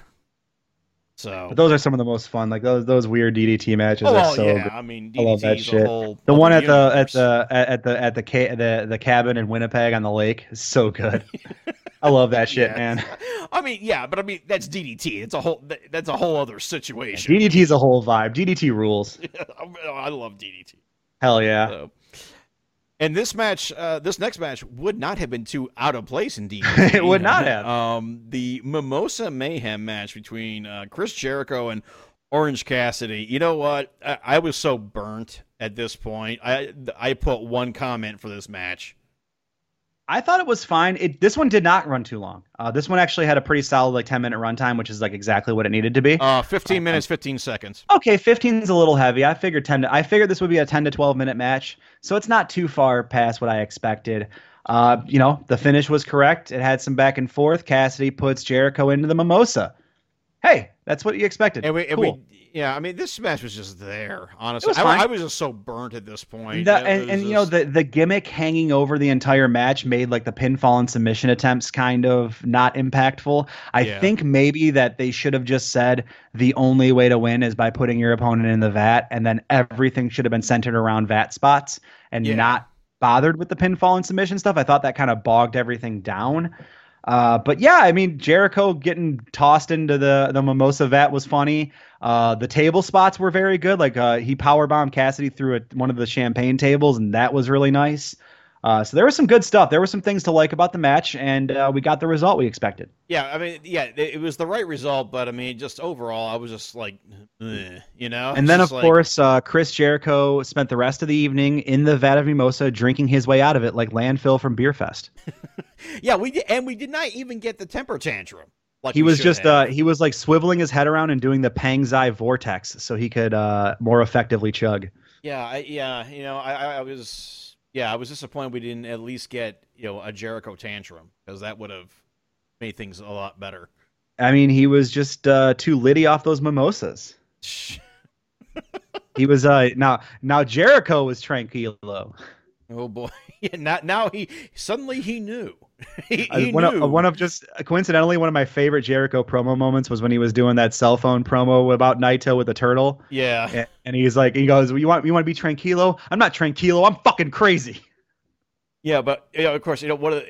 So. But those are some of the most fun. Like those those weird DDT matches Oh, are so yeah. good. I mean, I love that DDT shit. whole The one at the at the at the at the ca- the the cabin in Winnipeg on the lake is so good. I love that shit, [LAUGHS] Yeah. man. I mean, yeah, but I mean that's DDT. It's a whole. That's a whole other situation. DDT is a whole vibe. DDT rules. [LAUGHS] I love DDT. Hell yeah. So. And this match, uh, this next match would not have been too out of place in DDT. [LAUGHS] It would not have. Um, the Mimosa Mayhem match between uh, Chris Jericho and Orange Cassidy. You know what? I, I was so burnt at this point. I I put one comment for this match. I thought it was fine. It this one did not run too long. Uh, this one actually had a pretty solid like ten minute runtime, which is like exactly what it needed to be. Uh, 15 minutes, 15 seconds. okay, 15 is a little heavy. I figured 10 to, I figured this would be a 10 to 12 minute match, so it's not too far past what I expected. Uh, you know, the finish was correct. It had some back and forth. Cassidy puts Jericho into the mimosa. Hey, that's what you expected. And we, and cool. we, yeah, I mean, this match was just there. Honestly, was I. I was just so burnt at this point. The- and, and you know the the gimmick hanging over the entire match made like the pinfall and submission attempts kind of not impactful. I Yeah. think maybe that they should have just said the only way to win is by putting your opponent in the vat, and then everything should have been centered around vat spots and Yeah. not bothered with the pinfall and submission stuff. I thought that kind of bogged everything down. Uh, but yeah, I mean Jericho getting tossed into the the mimosa vat was funny. Uh, the table spots were very good. Like uh, he powerbombed Cassidy through a, one of the champagne tables, and that was really nice. Uh, so there was some good stuff. There were some things to like about the match, and uh, we got the result we expected. yeah, I mean, yeah, it, it was the right result, but I mean, just overall, I was just like, you know. And then, of like- course, uh, Chris Jericho spent the rest of the evening in the vat of mimosa, drinking his way out of it like landfill from Beer Fest. [LAUGHS] yeah, we did, and we did not even get the temper tantrum. Like He was just have. uh, he was like swiveling his head around and doing the Pangzai vortex so he could uh, more effectively chug. Yeah, I, yeah, you know, I I was, yeah, I was disappointed we didn't at least get, you know, a Jericho tantrum because that would have made things a lot better. I mean, he was just uh, too litty off those mimosas. [LAUGHS] He was uh now now Jericho was tranquilo. Oh boy, [LAUGHS] yeah, now, now he suddenly he knew. [LAUGHS] he, he one of one of just coincidentally one of my favorite Jericho promo moments was when he was doing that cell phone promo about Naito with the turtle, yeah, and, and he's like, he goes, "You want you want to be tranquilo? I'm not tranquilo. I'm fucking crazy." yeah, but you know, of course, you know, one of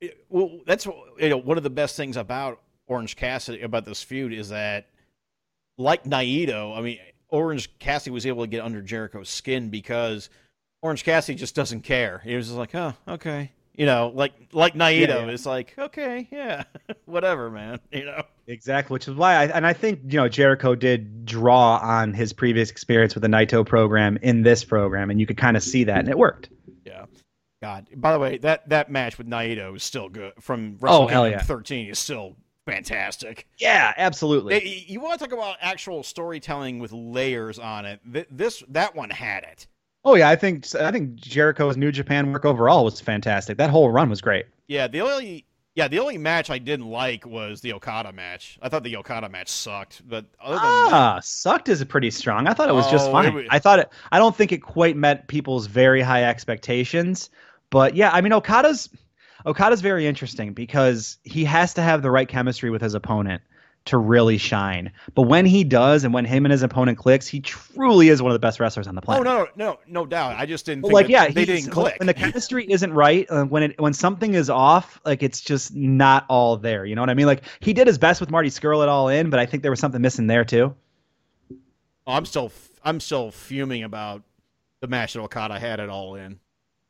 the, well, that's you know, one of the best things about Orange Cassidy about this feud is that, like Naito, I mean, Orange Cassidy was able to get under Jericho's skin because Orange Cassidy just doesn't care. He was just like, oh, okay. You know, like like Naito, Yeah, yeah. it's like, okay, yeah, [LAUGHS] whatever, man. [LAUGHS] You know, Exactly, which is why I and I think you know Jericho did draw on his previous experience with the Naito program in this program, and you could kind of see that, and it worked. yeah. God, by the way, that that match with Naito is still good. From Oh, WrestleMania hell yeah. 13 is still fantastic. Yeah, absolutely. You want to talk about actual storytelling with layers on it? Th- This that one had it. Oh yeah, I think I think Jericho's New Japan work overall was fantastic. That whole run was great. Yeah, the only yeah the only match I didn't like was the Okada match. I thought the Okada match sucked, but other than that, Ah, sucked is a pretty strong. I thought it was just Oh, it fine. was- I thought it. I don't think it quite met people's very high expectations, but yeah, I mean Okada's Okada's very interesting because he has to have the right chemistry with his opponent to really shine. But when he does, and when him and his opponent clicks, he truly is one of the best wrestlers on the planet. oh no no no doubt. I just didn't think like yeah, they didn't click. When the chemistry isn't right, uh, when it when something is off, like it's just not all there. You know what I mean? Like he did his best with Marty Scurll it all in, but I think there was something missing there too. Oh, I'm still I'm still fuming about the match that Okada had it all in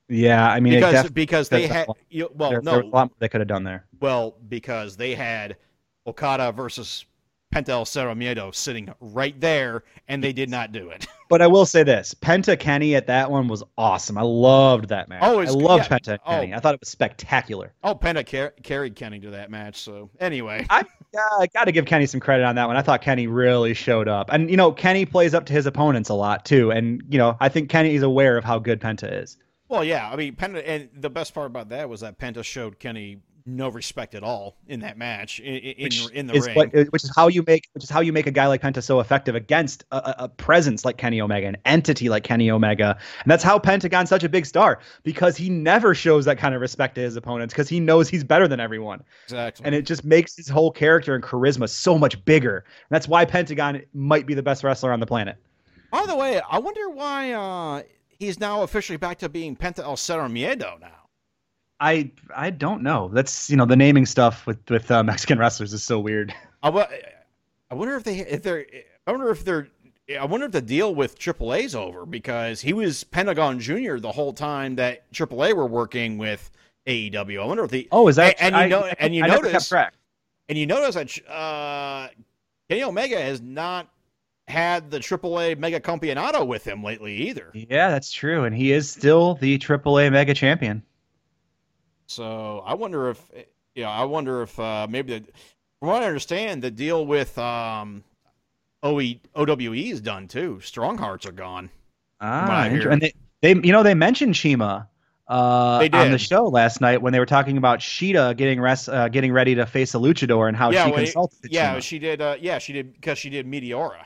Yeah, I mean, it because definitely, because they had you, well there, there was a no lot more they could have done there. well because they had Okada versus Penta El Zero Miedo sitting right there and they did not do it. [LAUGHS] But I will say this: Penta Kenny at that one was awesome. I loved that match. Oh, I loved yeah. Penta Kenny. Oh. I thought it was spectacular. Oh, Penta car- carried Kenny to that match. So anyway, I I got to give Kenny some credit on that one. I thought Kenny really showed up, and you know, Kenny plays up to his opponents a lot too. And you know, I think Kenny is aware of how good Penta is. well, yeah. I mean, Penta, and the best part about that was that Penta showed Kenny no respect at all in that match in in, Which in the is ring. what, which is how you make which is how you make a guy like Penta so effective against a, a- a presence like Kenny Omega, an entity like Kenny Omega, and that's how Pentagon's such a big star because he never shows that kind of respect to his opponents because he knows he's better than everyone. exactly. and it just makes his whole character and charisma so much bigger. And that's why Pentagon might be the best wrestler on the planet. By the way, I wonder why uh, he's now officially back to being Penta El Zero Miedo now. I I don't know. That's you know the naming stuff with with uh, Mexican wrestlers is so weird. I, I wonder if they if they're I wonder if they're I wonder if the deal with AAA's over because he was Pentagon Junior the whole time that AAA were working with AEW. I wonder if the Oh, is that and, and you I- know and you I notice track. and you notice that uh, Kenny Omega has not had the AAA Mega Campeonato with him lately either. Yeah, that's true, and he is still the AAA Mega Champion. So I wonder if you know, I wonder if uh, maybe the, from what I understand, the deal with um, OE OWE is done too. Strong Hearts are gone. Ah, and they, they you know they mentioned CIMA uh, on the show last night when they were talking about Shida getting rest, uh, getting ready to face a luchador and how yeah, she well, consulted. yeah, CIMA. she did. Uh, yeah, she did because she did Meteora.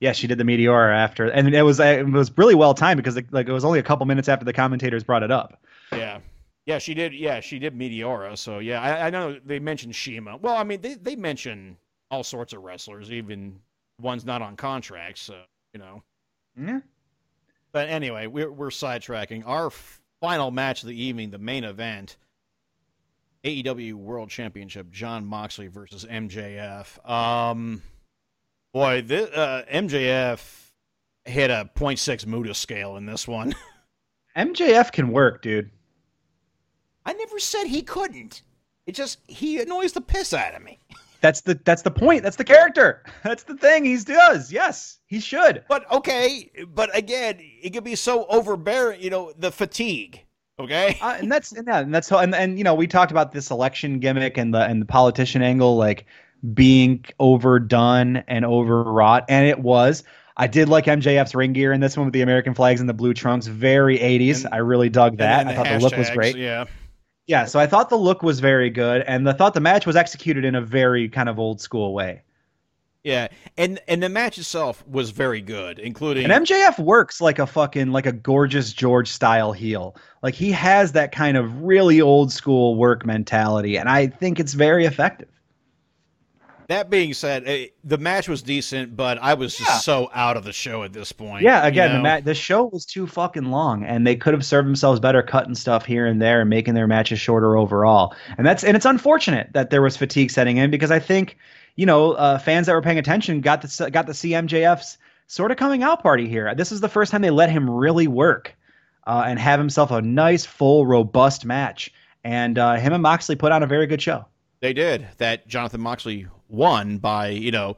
yeah, she did the Meteora after, and it was it was really well timed because like it was only a couple minutes after the commentators brought it up. Yeah. Yeah, she did. Yeah, she did Meteora. So yeah, I, I know they mentioned CIMA. Well, I mean, they they mention all sorts of wrestlers, even ones not on contracts. So you know. Yeah. But anyway, we're we're sidetracking. Our final match of the evening, the main event, AEW World Championship, Jon Moxley versus MJF. Um, boy, this, uh, MJF hit a 0.6 Muta scale in this one. [LAUGHS] MJF can work, dude. I never said he couldn't. It just he annoys the piss out of me. [LAUGHS] That's the that's the point. That's the character. [LAUGHS] That's the thing he does. Yes, he should. But okay, but again, it could be so overbearing. You know, the fatigue. Okay. Uh, and that's and, that, and that's how and, and you know we talked about this election gimmick and the and the politician angle like being overdone and overwrought and it was I did like MJF's ring gear in this one with the American flags and the blue trunks very 80s And- I really dug that And I thought the look was great Yeah. Yeah so I thought the look was very good and I thought the match was executed in a very kind of old school way. Yeah, and and the match itself was very good, including and MJF works like a fucking like a gorgeous George style heel. Like he has that kind of really old school work mentality and I think it's very effective that being said, eh, the match was decent, but I was just so out of the show at this point. Yeah, you again, the know? ma- the show was too fucking long, and they could have served themselves better cutting stuff here and there and making their matches shorter overall. And that's and it's unfortunate that there was fatigue setting in because I think you know uh, fans that were paying attention got the got the CMJF's sort of coming out party here. This is the first time they let him really work uh, and have himself a nice, full, robust match. And uh, him and Moxley put on a very good show. they did that. Jonathan Moxley won by you know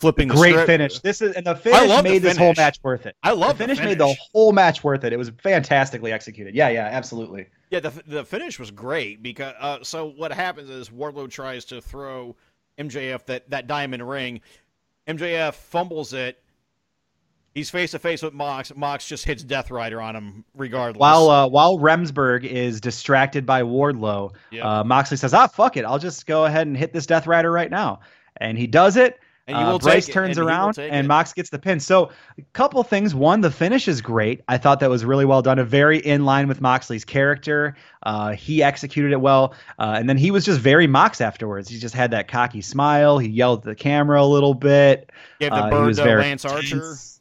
flipping the Great script. finish. This is and the finish love the made this whole match worth it. I love the the finish, made the whole match worth it. It was fantastically executed. Yeah, yeah, absolutely. Yeah, the the finish was great because uh, so what happens is Wardlow tries to throw MJF that that diamond ring. MJF fumbles it. He's face to face with Mox. Mox just hits Death Rider on him regardless. While uh, while Remsburg is distracted by Wardlow, Yep. uh, Moxley says, "Ah, fuck it, I'll just go ahead and hit this Death Rider right now." And he does it. And he Uh, will Bryce take it, turns and around, and it. Mox gets the pin. So, a couple things. One, the finish is great. I thought that was really well done. A very in line with Moxley's character. Uh, he executed it well, uh, and then he was just very Mox afterwards. He just had that cocky smile. He yelled at the camera a little bit. Gave the Uh, he bird was to very Lance Archer. tense.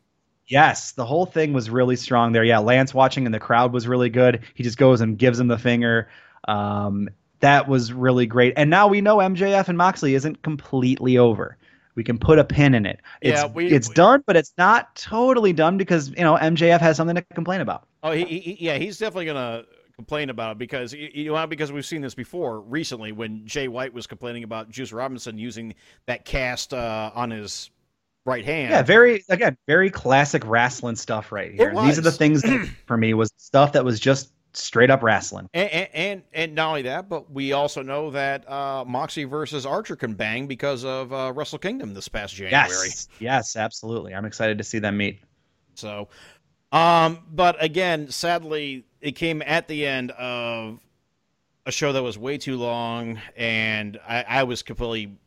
Yes, the whole thing was really strong there. Yeah, Lance watching and the crowd was really good. He just goes and gives him the finger. Um, that was really great. And now we know MJF and Moxley isn't completely over. We can put a pin in it. It's, Yeah, we- it's we- done, but it's not totally done because you know MJF has something to complain about. Oh, he, he, yeah, he's definitely gonna complain about it because you know because we've seen this before recently when Jay White was complaining about Juice Robinson using that cast uh, on his right hand. Yeah, very again, very classic wrestling stuff right here. These are the things that, [CLEARS THROAT] for me was stuff that was just straight up wrestling. And, and and and not only that, but we also know that uh, Moxie versus Archer can bang because of uh, Wrestle Kingdom this past January. Yes, yes, absolutely. I'm excited to see them meet. So, um, but again, sadly, it came at the end of a show that was way too long, and I, I was completely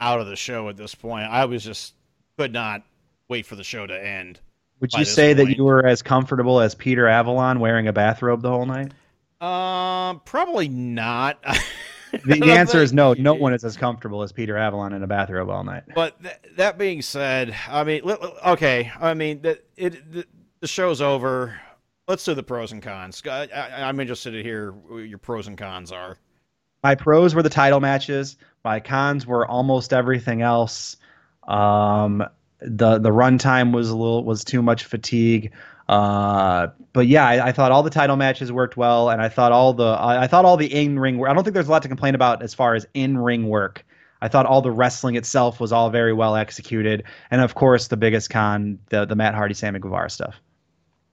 out of the show at this point. I was just could not wait for the show to end. Would you say that you were as comfortable as Peter Avalon wearing a bathrobe the whole night? Um, probably not. [LAUGHS] The, the answer is no. No one is as comfortable as Peter Avalon in a bathrobe all night. But th- that being said, I mean, okay, I mean, the, it the, the show's over. Let's do the pros and cons. I, I, I'm interested to hear what your pros and cons are. My pros were the title matches. My cons were almost everything else. Um, the the runtime was a little was too much fatigue. Uh, but yeah, I, I thought all the title matches worked well, and I thought all the I, I thought all the in ring. I don't think there's a lot to complain about as far as in ring work. I thought all the wrestling itself was all very well executed, and of course the biggest con the the Matt Hardy Sammy Guevara stuff.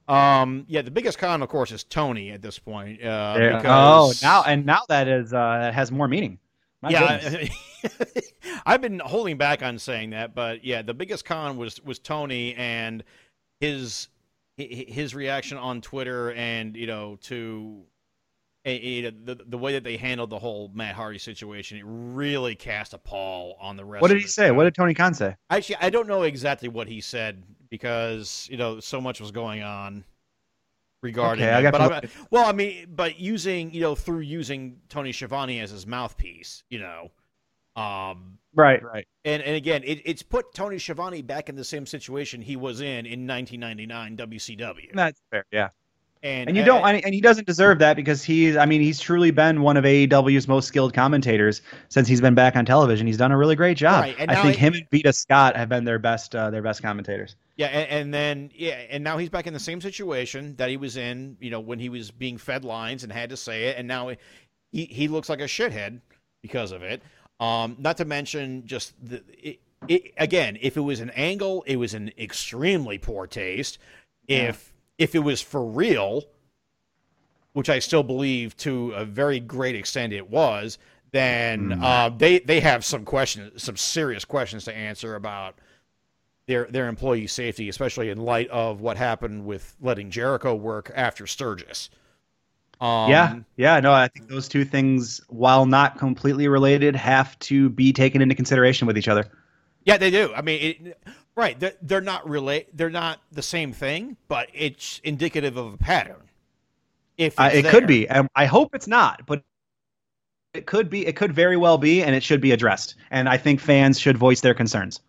Um, yeah, the biggest con, of course, is Tony at this point. Uh, There- because, oh, now and now that is uh, that has more meaning. My yeah, goodness. [LAUGHS] I've been holding back on saying that, but yeah, the biggest con was was Tony and his his reaction on Twitter and you know to eh, eh, the the way that they handled the whole Matt Hardy situation, it really cast a pall on the rest. What of did he say? show. What did Tony Khan say? Actually, I don't know exactly what he said because you know so much was going on regarding Okay, I got But I, look well, I mean, but using you know through using Tony Schiavone as his mouthpiece, you know, um, Right, right. and and again, it, it's put Tony Schiavone back in the same situation he was in in 1999 WCW. That's fair. Yeah. and And you don't, and and he doesn't deserve that because he's, I mean, he's truly been one of AEW's most skilled commentators since he's been back on television. He's done a really great job. Right, and I think he- him and Vita Scott have been their best, uh, their best commentators. Yeah, and, and then yeah, and now he's back in the same situation that he was in, you know, when he was being fed lines and had to say it, and now he he looks like a shithead because of it. Um, not to mention just the it, it, again, if it was an angle, it was an extremely poor taste. If if it was for real, which I still believe to a very great extent it was, then Mm. uh, they they have some questions, some serious questions to answer about their their employee safety, especially in light of what happened with letting Jericho work after Sturgis. Um, yeah, yeah, no, I think those two things, while not completely related, have to be taken into consideration with each other. yeah, they do. I mean, it, right? They're, they're not relate. They're not the same thing, but it's indicative of a pattern. If Uh, it there. could be. and I hope it's not, but it could be. It could very well be, and it should be addressed. And I think fans should voice their concerns.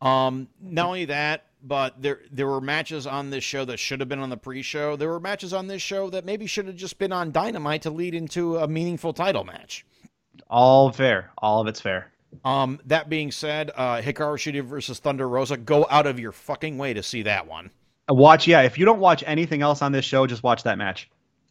Um, not only that, but there there were matches on this show that should have been on the pre-show. There were matches on this show that maybe should have just been on Dynamite to lead into a meaningful title match. All fair. All of it's fair. Um, that being said, uh, Hikaru Shida versus Thunder Rosa, go out of your fucking way to see that one. Watch, yeah. If you don't watch anything else on this show, just watch that match.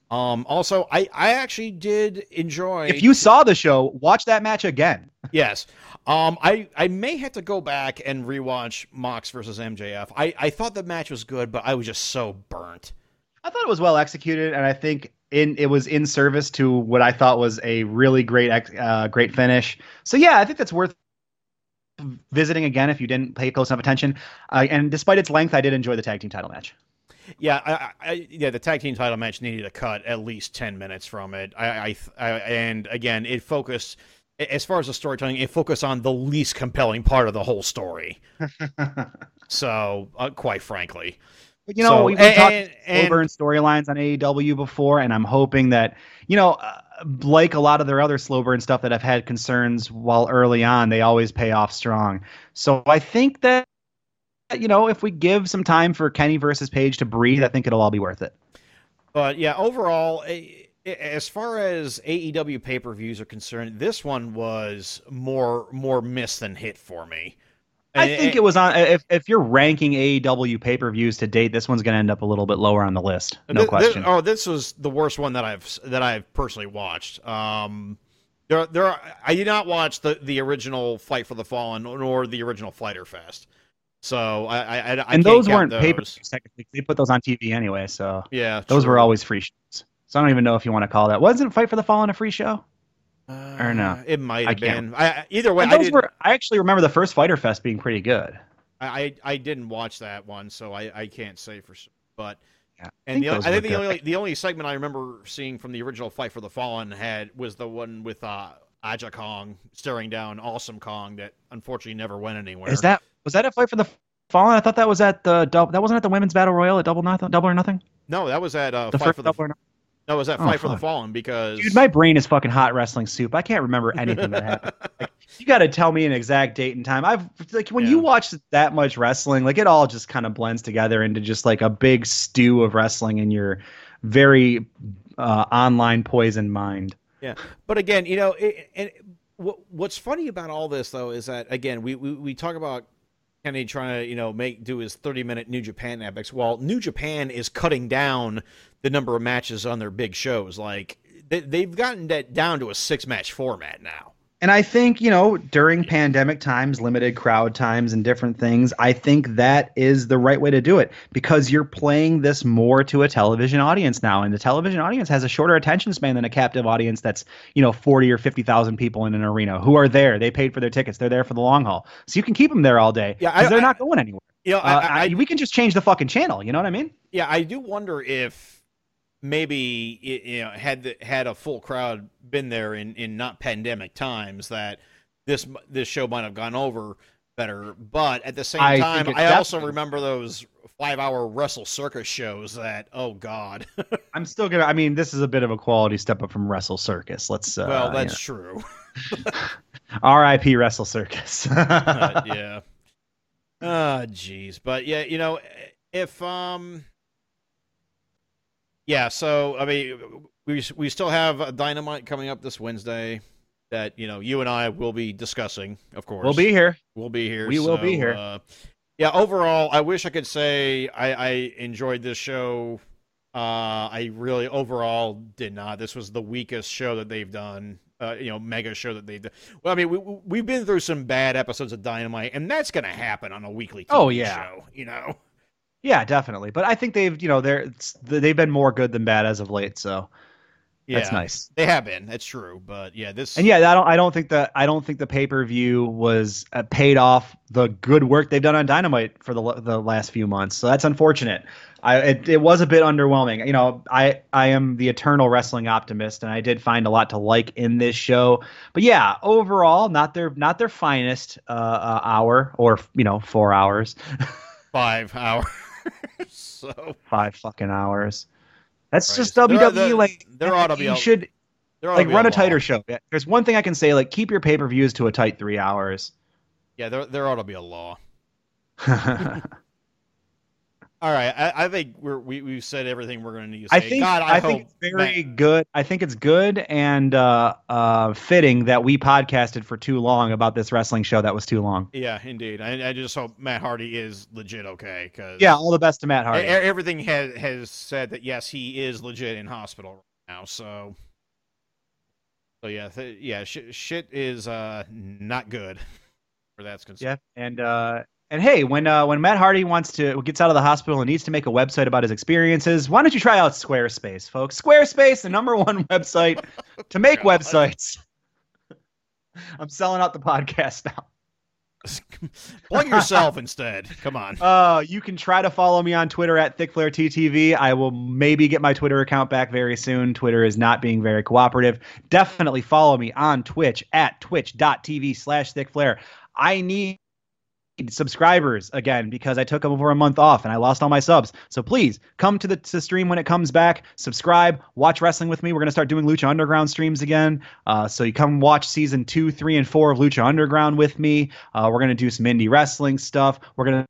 Um, also, I, I actually did enjoy. If you saw the show, watch that match again. [LAUGHS] yes, um, I, I may have to go back and rewatch Mox versus MJF. I, I thought the match was good, but I was just so burnt. I thought it was well executed, and I think in it was in service to what I thought was a really great, ex- uh, great finish. So yeah, I think that's worth visiting again if you didn't pay close enough attention. Uh, and despite its length, I did enjoy the tag team title match. Yeah, I, I- yeah, the tag team title match needed to cut at least ten minutes from it. I, I, I and again, it focused as far as the storytelling, it focused on the least compelling part of the whole story. [LAUGHS] so, uh, quite frankly, But, you know, So, we've and- talked burn storylines on AEW before, and I'm hoping that you know, uh, like a lot of their other slow burn stuff that I've had concerns while early on, they always pay off strong. So I think that you know, if we give some time for Kenny versus Page to breathe, I think it'll all be worth it. But yeah, overall, as far as AEW pay per views are concerned, this one was more more miss than hit for me. I think it was on. If if you're ranking AEW pay per views to date, this one's going to end up a little bit lower on the list. No Thi- thi- question. oh, this was the worst one that I've that I've personally watched. Um, there, there, are, I did not watch the the original Fight for the Fallen nor the original Fyter Fest. So I, I, I I and those weren't those. pay per technically. They put those on TV anyway, so Yeah, those were always free shows. So I don't even know if you want to call that. Wasn't Fight for the Fallen a free show? or no? Uh, It might have been. I, I- either way, And I were. I actually remember the first Fyter Fest being pretty good. I, I I didn't watch that one, so I, I can't say for sure. But Yeah, I and think the, I think the only the only segment I remember seeing from the original Fight for the Fallen had was the one with uh, Aja Kong staring down Awesome Kong that unfortunately never went anywhere. Is that was that a Fight for the Fallen? I thought that was at the dou- that wasn't at the women's battle royal at Double Nothing, Double or Nothing. no? That was at uh, The Fight for the Double or Nothing. no, was that Oh, Fight for the. Fallen because Dude, my brain is fucking hot wrestling soup. I can't remember anything that happened. [LAUGHS] Like, you got to tell me an exact date and time. I've like when you watch that much wrestling, like it all just kind of blends together into just like a big stew of wrestling in your very uh, online poisoned mind. Yeah, but again, you know, it, and what, what's funny about all this though is that again, we, we we talk about Kenny trying to you know make do his thirty minute New Japan epics. while New Japan is cutting down the number of matches on their big shows. Like they, they've gotten that down to a six match format now. And I think, you know, during pandemic times, limited crowd times, and different things, I think that is the right way to do it because you're playing this more to a television audience now. And the television audience has a shorter attention span than a captive audience that's, you know, 40 or 50,000 people in an arena who are there. They paid for their tickets, they're there for the long haul. So you can keep them there all day Yeah, because I- they're I- not going anywhere. You know, I, Uh, I, I- we can just change the fucking channel. You know what I mean? yeah, I do wonder if maybe you know had the, had a full crowd been there in, in not pandemic times that this this show might have gone over better. But at the same I time, I also remember those five hour Wrestle Circus shows that oh god. [LAUGHS] I'm still gonna. I mean, this is a bit of a quality step up from Wrestle Circus. Let's. Uh, well, you that's true. [LAUGHS] R.I.P. Wrestle Circus. [LAUGHS] Uh, yeah. Ah, jeez. But yeah, you know, if um, yeah. So I mean, we we still have a Dynamite coming up this Wednesday that you know you and I will be discussing. Of course, we'll be here. We'll be here. We will be here. Uh, yeah. Overall, I wish I could say I, I enjoyed this show. Uh, I really overall did not. This was the weakest show that they've done. Uh, you know, mega show that they've done. Well, I mean, we we- we've been through some bad episodes of Dynamite, and that's going to happen on a weekly TV Oh, yeah. show. You know. Yeah, definitely. But I think they've, you know, they're they've been more good than bad as of late. So Yeah, that's nice. They have been. That's true. But yeah, this. And yeah, I don't. I don't think that. I don't think the pay per view was uh, paid off the good work they've done on Dynamite for the the last few months. So that's unfortunate. I it, it was a bit underwhelming. You know, I I am the eternal wrestling optimist, and I did find a lot to like in this show. But yeah, overall, not their not their finest uh, uh, hour or you know four hours, [LAUGHS] five hours. [LAUGHS] so five fucking hours. That's just Christ. There- WWE. there- like there ought to be you a- should there ought to like run a law. tighter show. Yeah, There's one thing I can say. Like keep your pay per views to a tight three hours. Yeah, there there ought to be a law. [LAUGHS] All right, I, I think we're, we we've said everything we're going to need to say. I think God, I, I, hope think it's very Matt- good. I think it's good and uh, uh, fitting that we podcasted for too long about this wrestling show that was too long. yeah, indeed. I, I just hope Matt Hardy is legit okay because Yeah, all the best to Matt Hardy. everything has has said that yes, he is legit in hospital right now. So, so yeah, th- yeah, sh- shit is uh not good [LAUGHS] where that's concerned. yeah, and uh, and hey, when uh, when Matt Hardy wants to gets out of the hospital and needs to make a website about his experiences, why don't you try out Squarespace, folks? Squarespace, the number one [LAUGHS] website to make God. websites. [LAUGHS] I'm selling out the podcast now. [LAUGHS] Plug yourself instead. Come on. Uh, you can try to follow me on Twitter at ThickFlareTTV. I will maybe get my Twitter account back very soon. Twitter is not being very cooperative. Definitely follow me on Twitch at twitch.tv slash ThickFlare. I need subscribers again because I took over a month off and I lost all my subs. So please come to the to stream when it comes back. Subscribe, watch wrestling with me. We're gonna start doing Lucha Underground streams again. Uh, so you come watch season two, three, and four of Lucha Underground with me. Uh, we're gonna do some indie wrestling stuff. We're gonna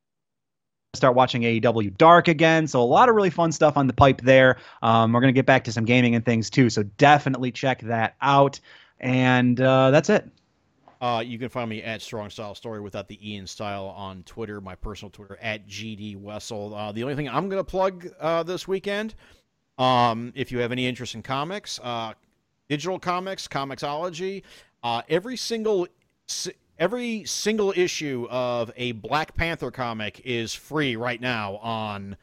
start watching AEW Dark again. So a lot of really fun stuff on the pipe there. Um, we're gonna get back to some gaming and things too. So definitely check that out. And uh, that's it. Uh, you can find me at Strong Style Story without the Ian style on Twitter, my personal Twitter at GD Wessel. Uh, the only thing I'm going to plug uh, this weekend, um, if you have any interest in comics, uh, digital comics, Comixology, uh, every single every single issue of a Black Panther comic is free right now on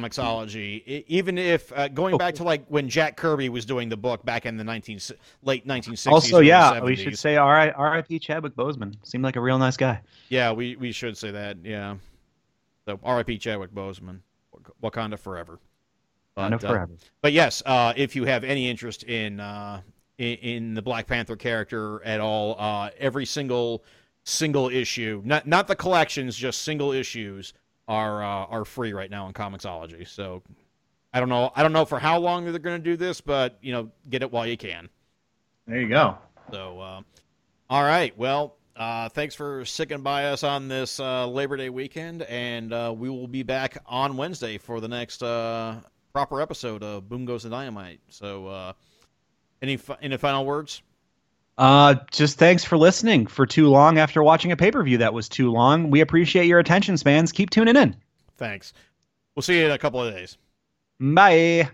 Comixology. I- even if uh, going back to like when Jack Kirby was doing the book back in the 19 late 1960s. also, yeah, we should say R- R.I.P. Chadwick Boseman. Seemed like a real nice guy. Yeah, we, we should say that. Yeah. So R.I.P. Chadwick Boseman, Wak- Wakanda forever. But, uh, forever. but yes, uh, if you have any interest in, uh, in in the Black Panther character at all, uh, every single single issue, not not the collections, just single issues are uh, are free right now on Comixology. So I don't know I don't know for how long they're going to do this, but you know, get it while you can. There you go. So, uh, all right. Well, uh, thanks for sticking by us on this uh, Labor Day weekend, and uh, we will be back on Wednesday for the next uh, proper episode of Boom Goes the Dynamite. So, uh, any fi- any final words? Uh, just thanks for listening for too long after watching a pay per view that was too long. We appreciate your attention spans. Keep tuning in. Thanks. We'll see you in a couple of days. Bye.